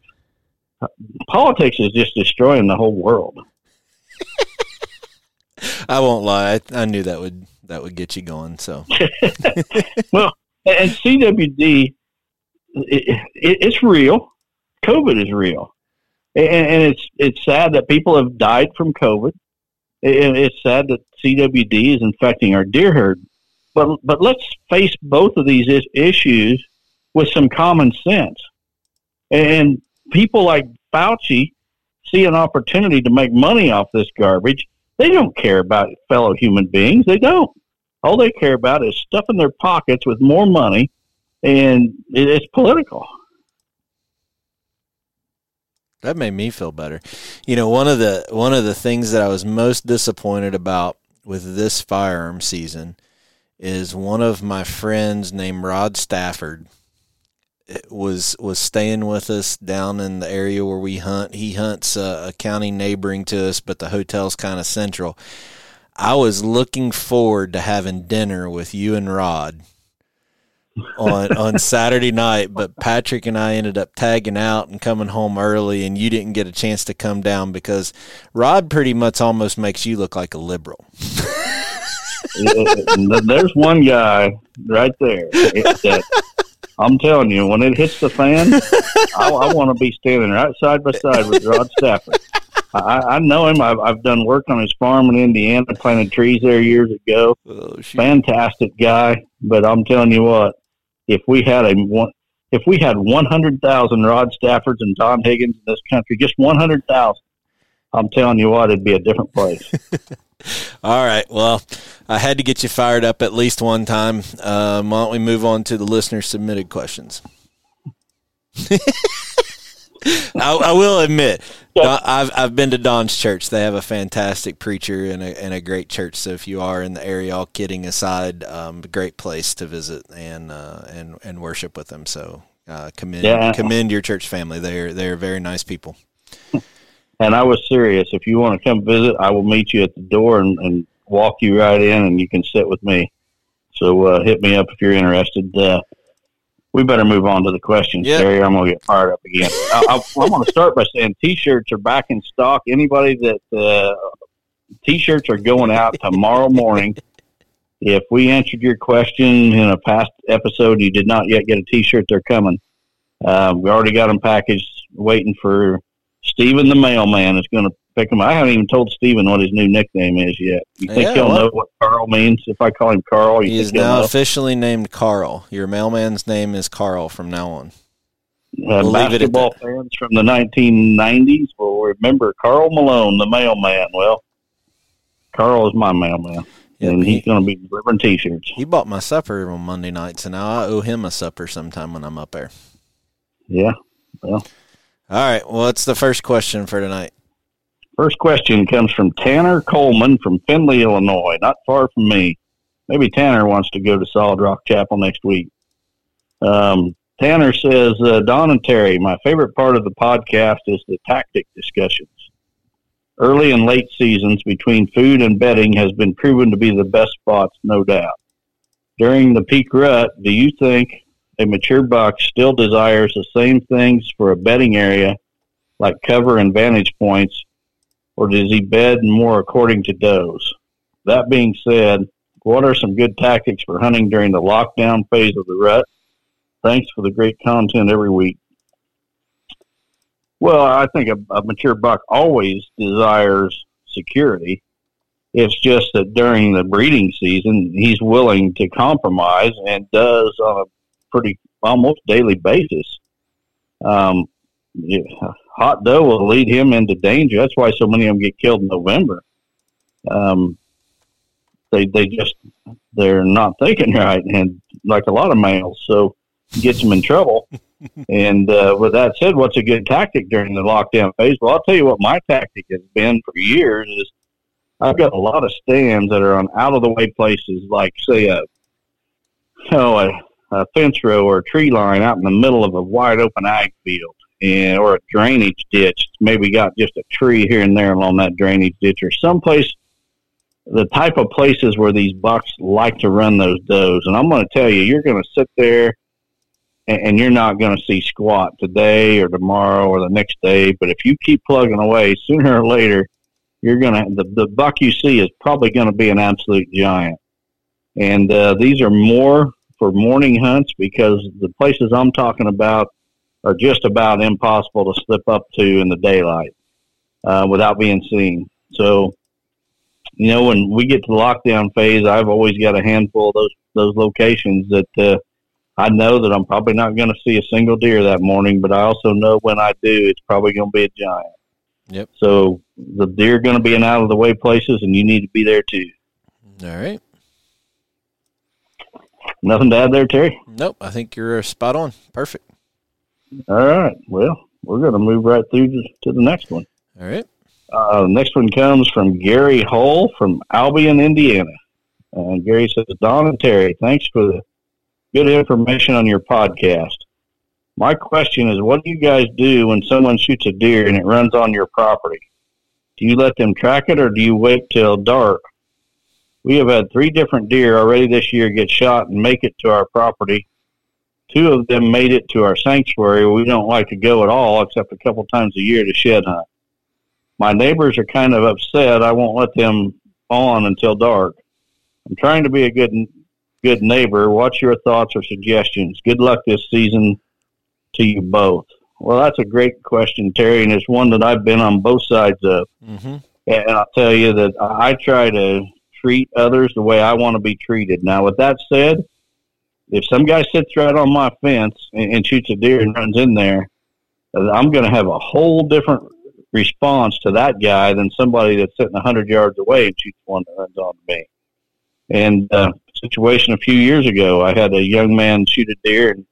Politics is just destroying the whole world. I won't lie. I, I, knew that would that would get you going. So, well, and CWD it, it, it's real. COVID is real, and, and, it's it's sad that people have died from COVID. And it's sad that CWD is infecting our deer herd. But but let's face both of these is, issues with some common sense. And people like Fauci see an opportunity to make money off this garbage. They don't care about fellow human beings. They don't. All they care about is stuffing their pockets with more money and it's political. That made me feel better. You know, one of the one of the things that I was most disappointed about with this firearm season is one of my friends named Rod Stafford was was staying with us down in the area where we hunt. He hunts uh, a county neighboring to us, but the hotel's kind of central. I was looking forward to having dinner with you and Rod on on Saturday night, but Patrick and I ended up tagging out and coming home early, and you didn't get a chance to come down because Rod pretty much almost makes you look like a liberal. There's one guy right there. That, I'm telling you, when it hits the fan, I, I want to be standing right side by side with Rod Stafford. I, I know him. I've, I've done work on his farm in Indiana, planted trees there years ago. Oh, Fantastic guy. But I'm telling you what, if we had a one, if we had 100,000 Rod Staffords and Don Higgins in this country, just 100,000, I'm telling you what, it'd be a different place. All right. Well, I had to get you fired up at least one time. Um, why don't we move on to the listener submitted questions? I, I, will admit, I've I've been to Don's church. They have a fantastic preacher and a, and a great church. So if you are in the area, all kidding aside, um, great place to visit and uh, and and worship with them. So uh, commend yeah. commend your church family. They're they're very nice people. And I was serious. If you want to come visit, I will meet you at the door and, and walk you right in, and you can sit with me. So uh, hit me up if you're interested. Uh, we better move on to the questions, yep. Terry. I'm gonna get fired up again. I, want to start by saying t-shirts are back in stock. Anybody that uh, t-shirts are going out tomorrow morning. If we answered your question in a past episode, you did not yet get a t-shirt. They're coming. Uh, we already got them packaged, waiting for Stephen the mailman is going to pick him. I haven't even told Stephen what his new nickname is yet. You think yeah, he'll well, know what Carl means if I call him Carl? he is now know? officially named Carl. Your mailman's name is Carl from now on. Uh, we'll basketball fans from the 1990s will remember Karl Malone, the mailman. Well, Carl is my mailman. Yep, and he's going to be delivering T-shirts. He bought my supper on Monday night, so now I owe him a supper sometime when I'm up there. Yeah, well, all right. Well, what's the first question for tonight? First question comes from Tanner Coleman from Findlay, Illinois, not far from me. Maybe Tanner wants to go to Solid Rock Chapel next week. Um, Tanner says, uh, Don and Terry, my favorite part of the podcast is the tactic discussions. Early and late seasons between food and bedding has been proven to be the best spots, no doubt. During the peak rut, do you think a mature buck still desires the same things for a bedding area, like cover and vantage points, or does he bed more according to does? That being said, what are some good tactics for hunting during the lockdown phase of the rut? Thanks for the great content every week. Well, I think a, a mature buck always desires security. It's just that during the breeding season, he's willing to compromise and does on a pretty almost daily basis. Um, yeah, hot doe will lead him into danger. That's why so many of them get killed in November. Um, they they just they're not thinking right, and like a lot of males, so gets them in trouble. and uh, with that said, what's a good tactic during the lockdown phase? Well, I'll tell you what my tactic has been for years is I've got a lot of stands that are on out of the way places, like say a you know, a a fence row or a tree line out in the middle of a wide open ag field and or a drainage ditch. Maybe got just a tree here and there along that drainage ditch or someplace the type of places where these bucks like to run those does. And I'm going to tell you, you're going to sit there and, and you're not going to see squat today or tomorrow or the next day. But if you keep plugging away, sooner or later, you're going to, the, the buck you see is probably going to be an absolute giant. And uh, these are more for morning hunts because the places I'm talking about are just about impossible to slip up to in the daylight uh, without being seen. So, you know, when we get to the lockdown phase, I've always got a handful of those those locations that uh, I know that I'm probably not going to see a single deer that morning, but I also know when I do, it's probably going to be a giant. Yep. So the deer are going to be in out of the way places, and you need to be there too. All right. Nothing to add there, Terry? Nope. I think you're spot on. Perfect. All right. Well, we're going to move right through to the next one. All right. Uh, the next one comes from Gary Hull from Albion, Indiana. And Gary says, Don and Terry, thanks for the good information on your podcast. My question is, what do you guys do when someone shoots a deer and it runs on your property? Do you let them track it or do you wait till dark we have had three different deer already this year get shot and make it to our property. Two of them made it to our sanctuary. We don't like to go at all, except a couple times a year to shed hunt. My neighbors are kind of upset. I won't let them on until dark. I'm trying to be a good good neighbor. What's your thoughts or suggestions? Good luck this season to you both. Well, that's a great question, Terry, and it's one that I've been on both sides of. Mm-hmm. And I'll tell you that I try to treat others the way I want to be treated. Now, with that said, if some guy sits right on my fence and, and shoots a deer and runs in there, I'm going to have a whole different response to that guy than somebody that's sitting 100 yards away and shoots one that runs on me. And uh, situation a few years ago, I had a young man shoot a deer, and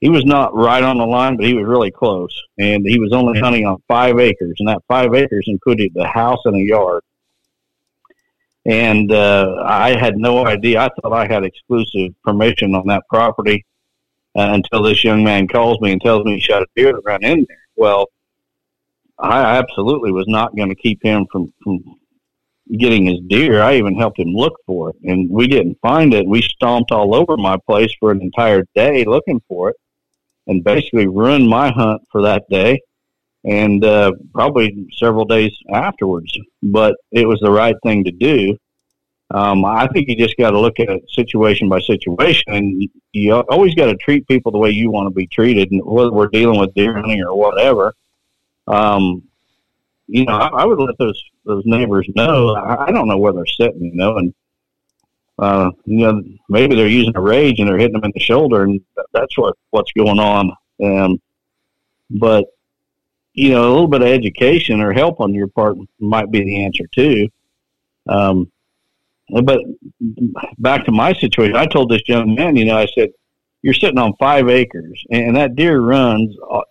he was not right on the line, but he was really close. And he was only hunting on five acres, and that five acres included the house and a yard. And uh, I had no idea. I thought I had exclusive permission on that property uh, until this young man calls me and tells me he shot a deer to run in there. Well, I absolutely was not going to keep him from, from getting his deer. I even helped him look for it, and we didn't find it. We stomped all over my place for an entire day looking for it, and basically ruined my hunt for that day, and uh, probably several days afterwards. But it was the right thing to do. Um, I think you just got to look at it situation by situation, and you always got to treat people the way you want to be treated, and whether we're dealing with deer hunting or whatever. Um, you know, I, I would let those those neighbors know. I, I don't know where they're sitting, you know, and uh, you know maybe they're using a Rage and they're hitting them in the shoulder, and that's what what's going on. Um, but you know, a little bit of education or help on your part might be the answer too. Um, but back to my situation, I told this young man, you know, I said, "You're sitting on five acres, and that deer runs uh,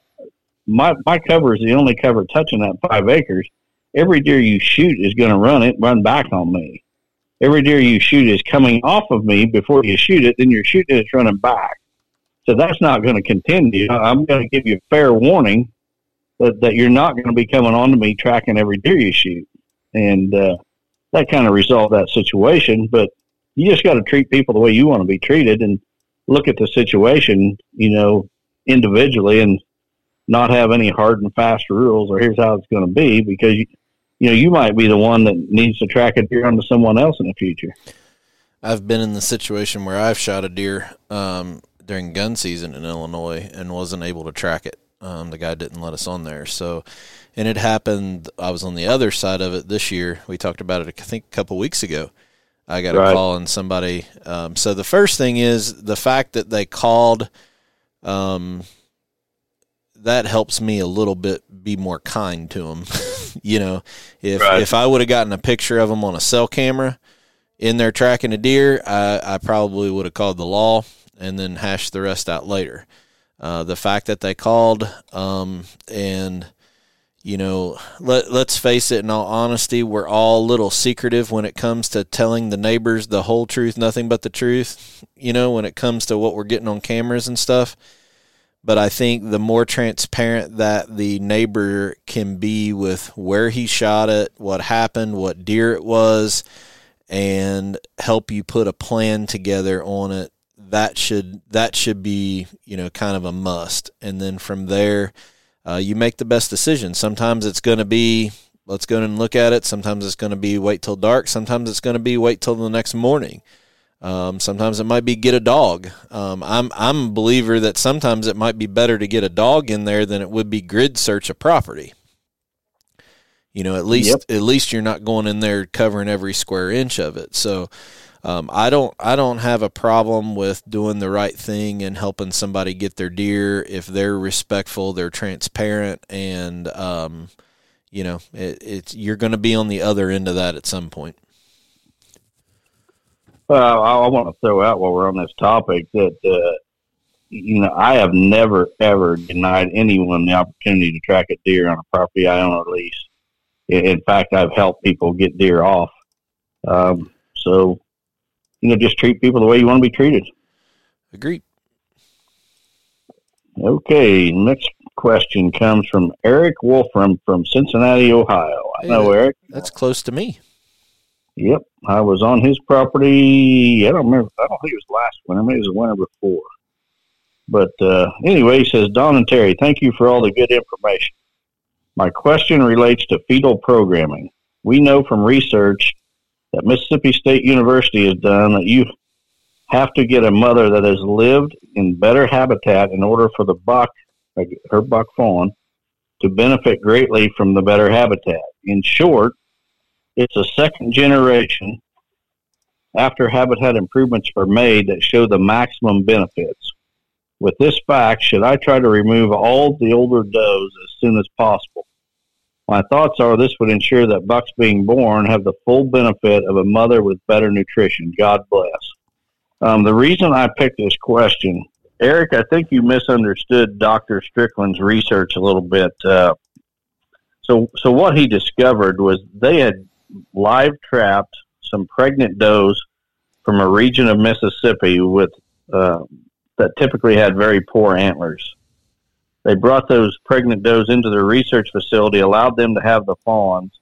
my my cover is the only cover touching that five acres. Every deer you shoot is going to run it, run back on me. Every deer you shoot is coming off of me before you shoot it. Then you're shooting it, it's running back. So that's not going to continue. I'm going to give you a fair warning that, that you're not going to be coming on to me tracking every deer you shoot. And uh, that kind of resolved that situation. But you just got to treat people the way you want to be treated and look at the situation, you know, individually and not have any hard and fast rules or here's how it's going to be because you, you know you might be the one that needs to track a deer onto someone else in the future. I've been in the situation where I've shot a deer um, during gun season in Illinois and wasn't able to track it. Um, the guy didn't let us on there. So, and it happened. I was on the other side of it this year. We talked about it, I think, a couple weeks ago. I got right. a call and somebody. Um, so the first thing is the fact that they called. Um, that helps me a little bit be more kind to them. you know, if right. if I would have gotten a picture of them on a cell camera in there tracking a deer, I, I probably would have called the law and then hashed the rest out later. Uh, the fact that they called um, and you know let let's face it in all honesty we're all a little secretive when it comes to telling the neighbors the whole truth nothing but the truth you know when it comes to what we're getting on cameras and stuff. But I think the more transparent that the neighbor can be with where he shot it, what happened, what deer it was, and help you put a plan together on it, that should that should be you know kind of a must. And then from there, uh, you make the best decision. Sometimes it's going to be let's go in and look at it. Sometimes it's going to be wait till dark. Sometimes it's going to be wait till the next morning. Um, sometimes it might be get a dog. Um, I'm I'm a believer that sometimes it might be better to get a dog in there than it would be grid search a property. You know, at least yep. at least you're not going in there covering every square inch of it. So um, I don't I don't have a problem with doing the right thing and helping somebody get their deer if they're respectful, they're transparent, and um, you know, it, it's you're going to be on the other end of that at some point. Well, I, I want to throw out while we're on this topic that uh, you know I have never ever denied anyone the opportunity to track a deer on a property I own or lease. In fact, I've helped people get deer off. Um, so, you know, just treat people the way you want to be treated. Agreed. Okay, next question comes from Eric Wolfram from Cincinnati, Ohio. I know Eric. That's close to me. Yep, I was on his property. I don't remember. I don't think it was last winter. Maybe it was the winter before. But uh, anyway, he says, Don and Terry, thank you for all the good information. My question relates to fetal programming. We know from research that Mississippi State University has done that you have to get a mother that has lived in better habitat in order for the buck, her buck fawn, to benefit greatly from the better habitat. In short, it's a second generation after habitat improvements are made that show the maximum benefits. With this fact, should I try to remove all the older does as soon as possible? My thoughts are this would ensure that bucks being born have the full benefit of a mother with better nutrition. God bless. Um, the reason I picked this question, Eric, I think you misunderstood Dr. Strickland's research a little bit. Uh, so, so what he discovered was they had live trapped some pregnant does from a region of Mississippi with uh, that typically had very poor antlers. They brought those pregnant does into their research facility, allowed them to have the fawns,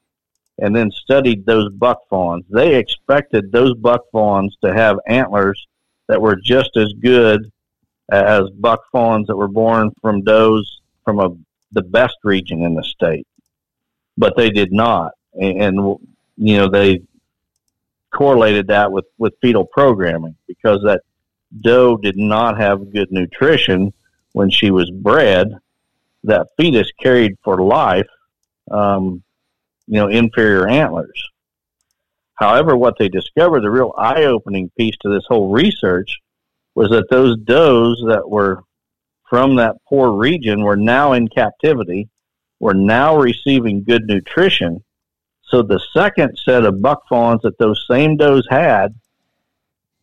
and then studied those buck fawns. They expected those buck fawns to have antlers that were just as good as buck fawns that were born from does from a, the best region in the state, but they did not. And, and you know they correlated that with with fetal programming because that doe did not have good nutrition when she was bred, that fetus carried for life, um, you know, inferior antlers. However, what they discovered, the real eye opening piece to this whole research, was that those does that were from that poor region were now in captivity, were now receiving good nutrition. So the second set of buck fawns that those same does had,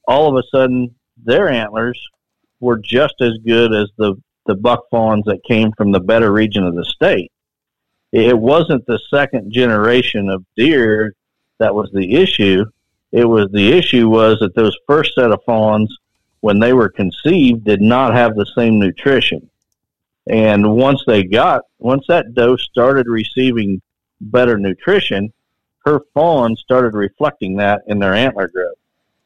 all of a sudden their antlers were just as good as the, the buck fawns that came from the better region of the state. It wasn't the second generation of deer that was the issue. It was the issue was that those first set of fawns, when they were conceived, did not have the same nutrition. And once they got, once that doe started receiving better nutrition, her fawns started reflecting that in their antler growth.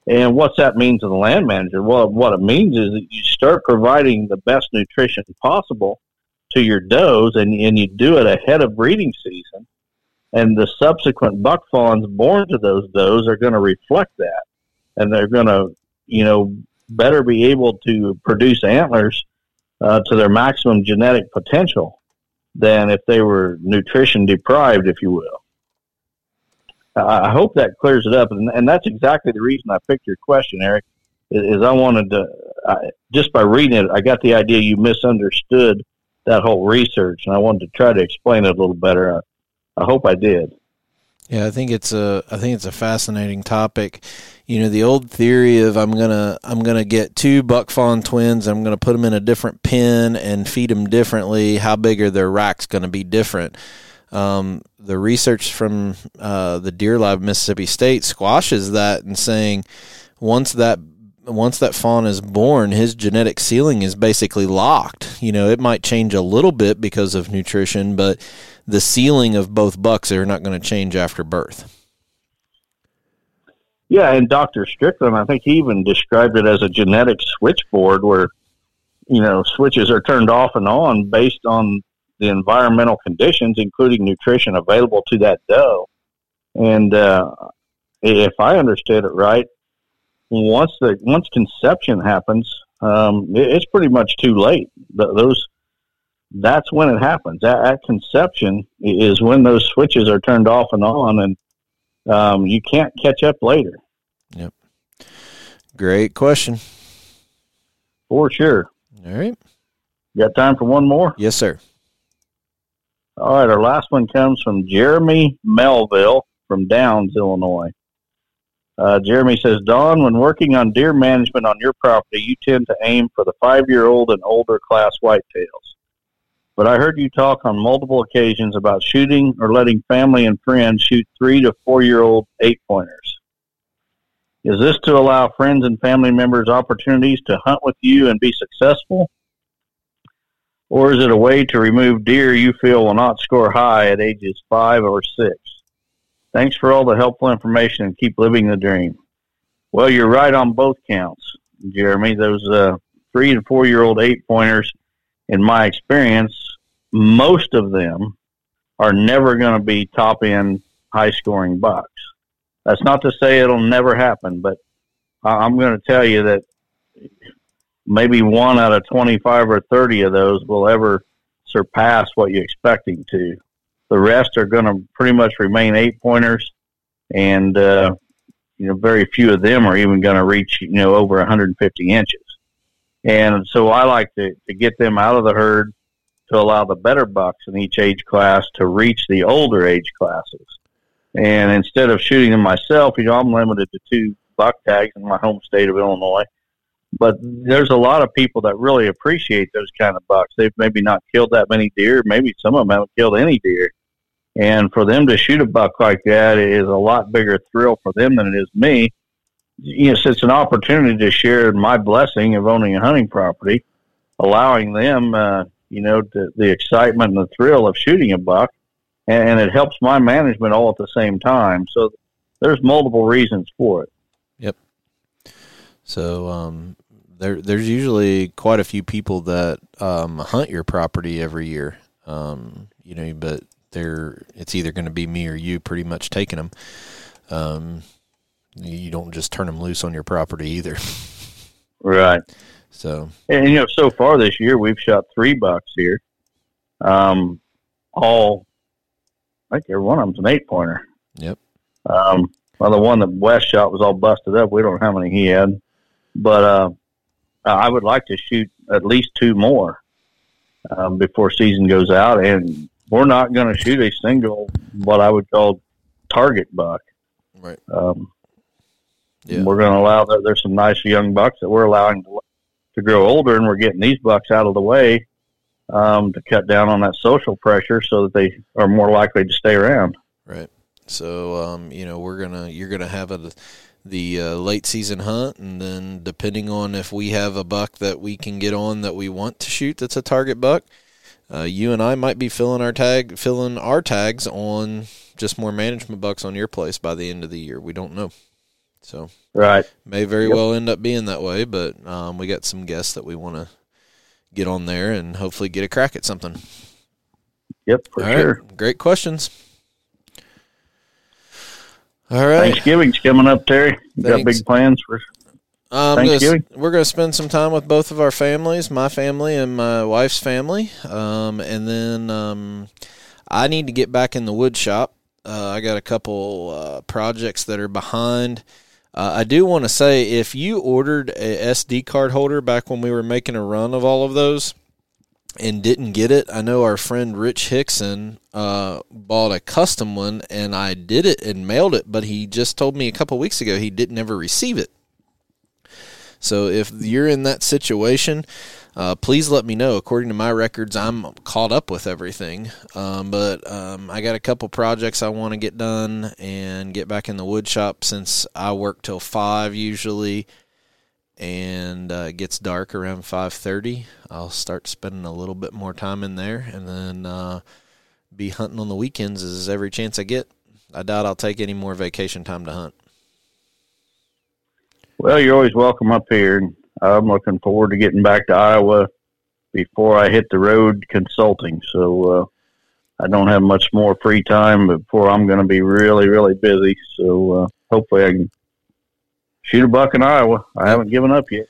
And what's that mean to the land manager? Well, what it means is that you start providing the best nutrition possible to your does, and, and you do it ahead of breeding season. And the subsequent buck fawns born to those does are going to reflect that, and they're going to, you know, better be able to produce antlers uh, to their maximum genetic potential than if they were nutrition deprived, if you will. I hope that clears it up, and, and that's exactly the reason I picked your question, Eric. Is, is I wanted to I, just by reading it, I got the idea you misunderstood that whole research, and I wanted to try to explain it a little better. I, I hope I did. Yeah, I think it's a I think it's a fascinating topic. You know, the old theory of I'm gonna I'm gonna get two buck fawn twins, I'm gonna put them in a different pen and feed them differently. How big are their racks going to be different? Um, the research from uh, the Deer Lab Mississippi State squashes that and saying once that once that fawn is born, his genetic ceiling is basically locked. You know, it might change a little bit because of nutrition, but the ceiling of both bucks are not going to change after birth. Yeah, and Dr. Strickland, I think he even described it as a genetic switchboard where, you know, switches are turned off and on based on the environmental conditions, including nutrition available to that doe. And uh, if I understood it right, once the once conception happens, um, it, it's pretty much too late. Those that's when it happens. At, at, conception is when those switches are turned off and on, and um, you can't catch up later. Yep. Great question. For sure. All right. You got time for one more? Yes, sir. All right, our last one comes from Jeremy Melville from Downs, Illinois. Uh, Jeremy says, Don, when working on deer management on your property, you tend to aim for the five year old and older class whitetails. But I heard you talk on multiple occasions about shooting or letting family and friends shoot three to four year old eight pointers. Is this to allow friends and family members opportunities to hunt with you and be successful? Or is it a way to remove deer you feel will not score high at ages five or six? Thanks for all the helpful information and keep living the dream. Well, you're right on both counts, Jeremy. Those uh, three and four year old eight pointers, in my experience, most of them are never going to be top end high scoring bucks. That's not to say it'll never happen, but I'm going to tell you that maybe one out of 25 or 30 of those will ever surpass what you're expecting to. The rest are going to pretty much remain eight pointers, and uh, you know very few of them are even going to reach you know over 150 inches. And so I like to, to get them out of the herd to allow the better bucks in each age class to reach the older age classes. And instead of shooting them myself, you know, I'm limited to two buck tags in my home state of Illinois. But there's a lot of people that really appreciate those kind of bucks. They've maybe not killed that many deer. Maybe some of them haven't killed any deer. And for them to shoot a buck like that is a lot bigger thrill for them than it is me. Know, it's an opportunity to share my blessing of owning a hunting property, allowing them, uh, you know, the, the excitement and the thrill of shooting a buck, and it helps my management all at the same time. So there's multiple reasons for it. So um, there, there's usually quite a few people that um, hunt your property every year. Um, you know, but they're it's either going to be me or you pretty much taking them. Um, you don't just turn them loose on your property either. Right. So And you know, so far this year we've shot three bucks here. Um, all, I think every one of them's an eight pointer. Yep. Um, well, the one that Wes shot was all busted up. We don't know how many he had, but uh, I would like to shoot at least two more um, before season goes out, and we're not going to shoot a single what I would call target buck. Right. Um, Yeah. We're going to allow that. There's some nice young bucks that we're allowing to, to grow older, and we're getting these bucks out of the way um, to cut down on that social pressure, so that they are more likely to stay around. Right. So um, you know we're gonna you're gonna have a the uh, late season hunt, and then depending on if we have a buck that we can get on that we want to shoot, that's a target buck. Uh, you and I might be filling our tag filling our tags on just more management bucks on your place by the end of the year. We don't know. So Right. may very Yep. well end up being that way, but um, we got some guests that we want to get on there and hopefully get a crack at something. Yep, for All right. sure. Great questions. All right. Thanksgiving's coming up, Terry. You got big plans for? Um, gonna Thanksgiving? we're going to spend some time with both of our families, my family and my wife's family. Um, and then um, I need to get back in the wood shop. Uh, I got a couple uh, projects that are behind. Uh, I do want to say if you ordered a SD card holder back when we were making a run of all of those and didn't get it, I know our friend Rich Hickson uh, bought a custom one and I did it and mailed it, but he just told me a couple weeks ago he didn't ever receive it. So if you're in that situation, uh, please let me know. According to my records, I'm caught up with everything. Um, but um, I got a couple projects I want to get done and get back in the wood shop since I work till five usually, and uh, it gets dark around five thirty. I'll start spending a little bit more time in there, and then uh, be hunting on the weekends as every chance I get. I doubt I'll take any more vacation time to hunt. Well, you're always welcome up here. I'm looking forward to getting back to Iowa before I hit the road consulting. So uh, I don't have much more free time before I'm going to be really, really busy. So uh, hopefully I can shoot a buck in Iowa. I haven't given up yet.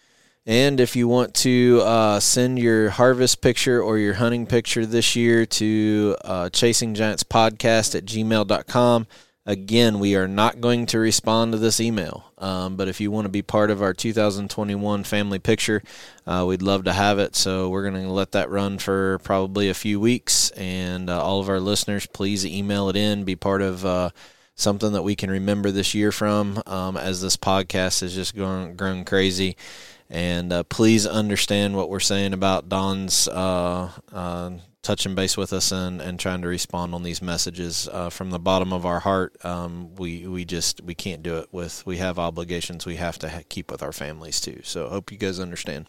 And if you want to uh, send your harvest picture or your hunting picture this year to uh, Chasing Giants Podcast at gmail.com, again, we are not going to respond to this email. Um, but if you want to be part of our 2021 family picture, uh, we'd love to have it. So we're going to let that run for probably a few weeks. And uh, all of our listeners, please email it in, be part of. Something that we can remember this year from, um, as this podcast has just grown, grown crazy and uh, please understand what we're saying about Don's uh, uh, touching base with us and, and trying to respond on these messages uh, from the bottom of our heart. Um, we we just we can't do it with we have obligations we have to ha- keep with our families too. So hope you guys understand.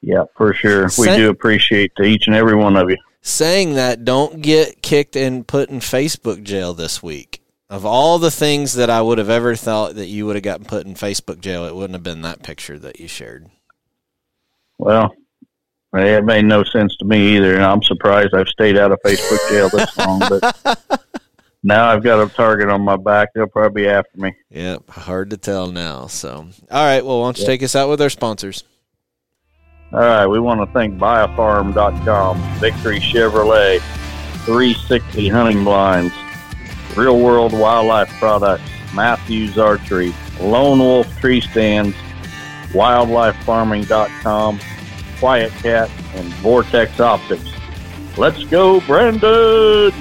Yeah, for sure. We do appreciate each and every one of you. Saying that, don't get kicked and put in Facebook jail this week. Of all the things that I would have ever thought that you would have gotten put in Facebook jail, it wouldn't have been that picture that you shared. Well, it made no sense to me either, and I'm surprised I've stayed out of Facebook jail this long. But now I've got a target on my back; they'll probably be after me. Yep, hard to tell now. So, all right. Well, why don't you take us out with our sponsors? All right, we want to thank Buyafarm.com, Victory Chevrolet, 360 Hunting Blinds, Real World Wildlife Products, Mathews Archery, Lone Wolf Tree Stands, WildlifeFarming.com, QuietKat, and Vortex Optics. Let's go, Brandon!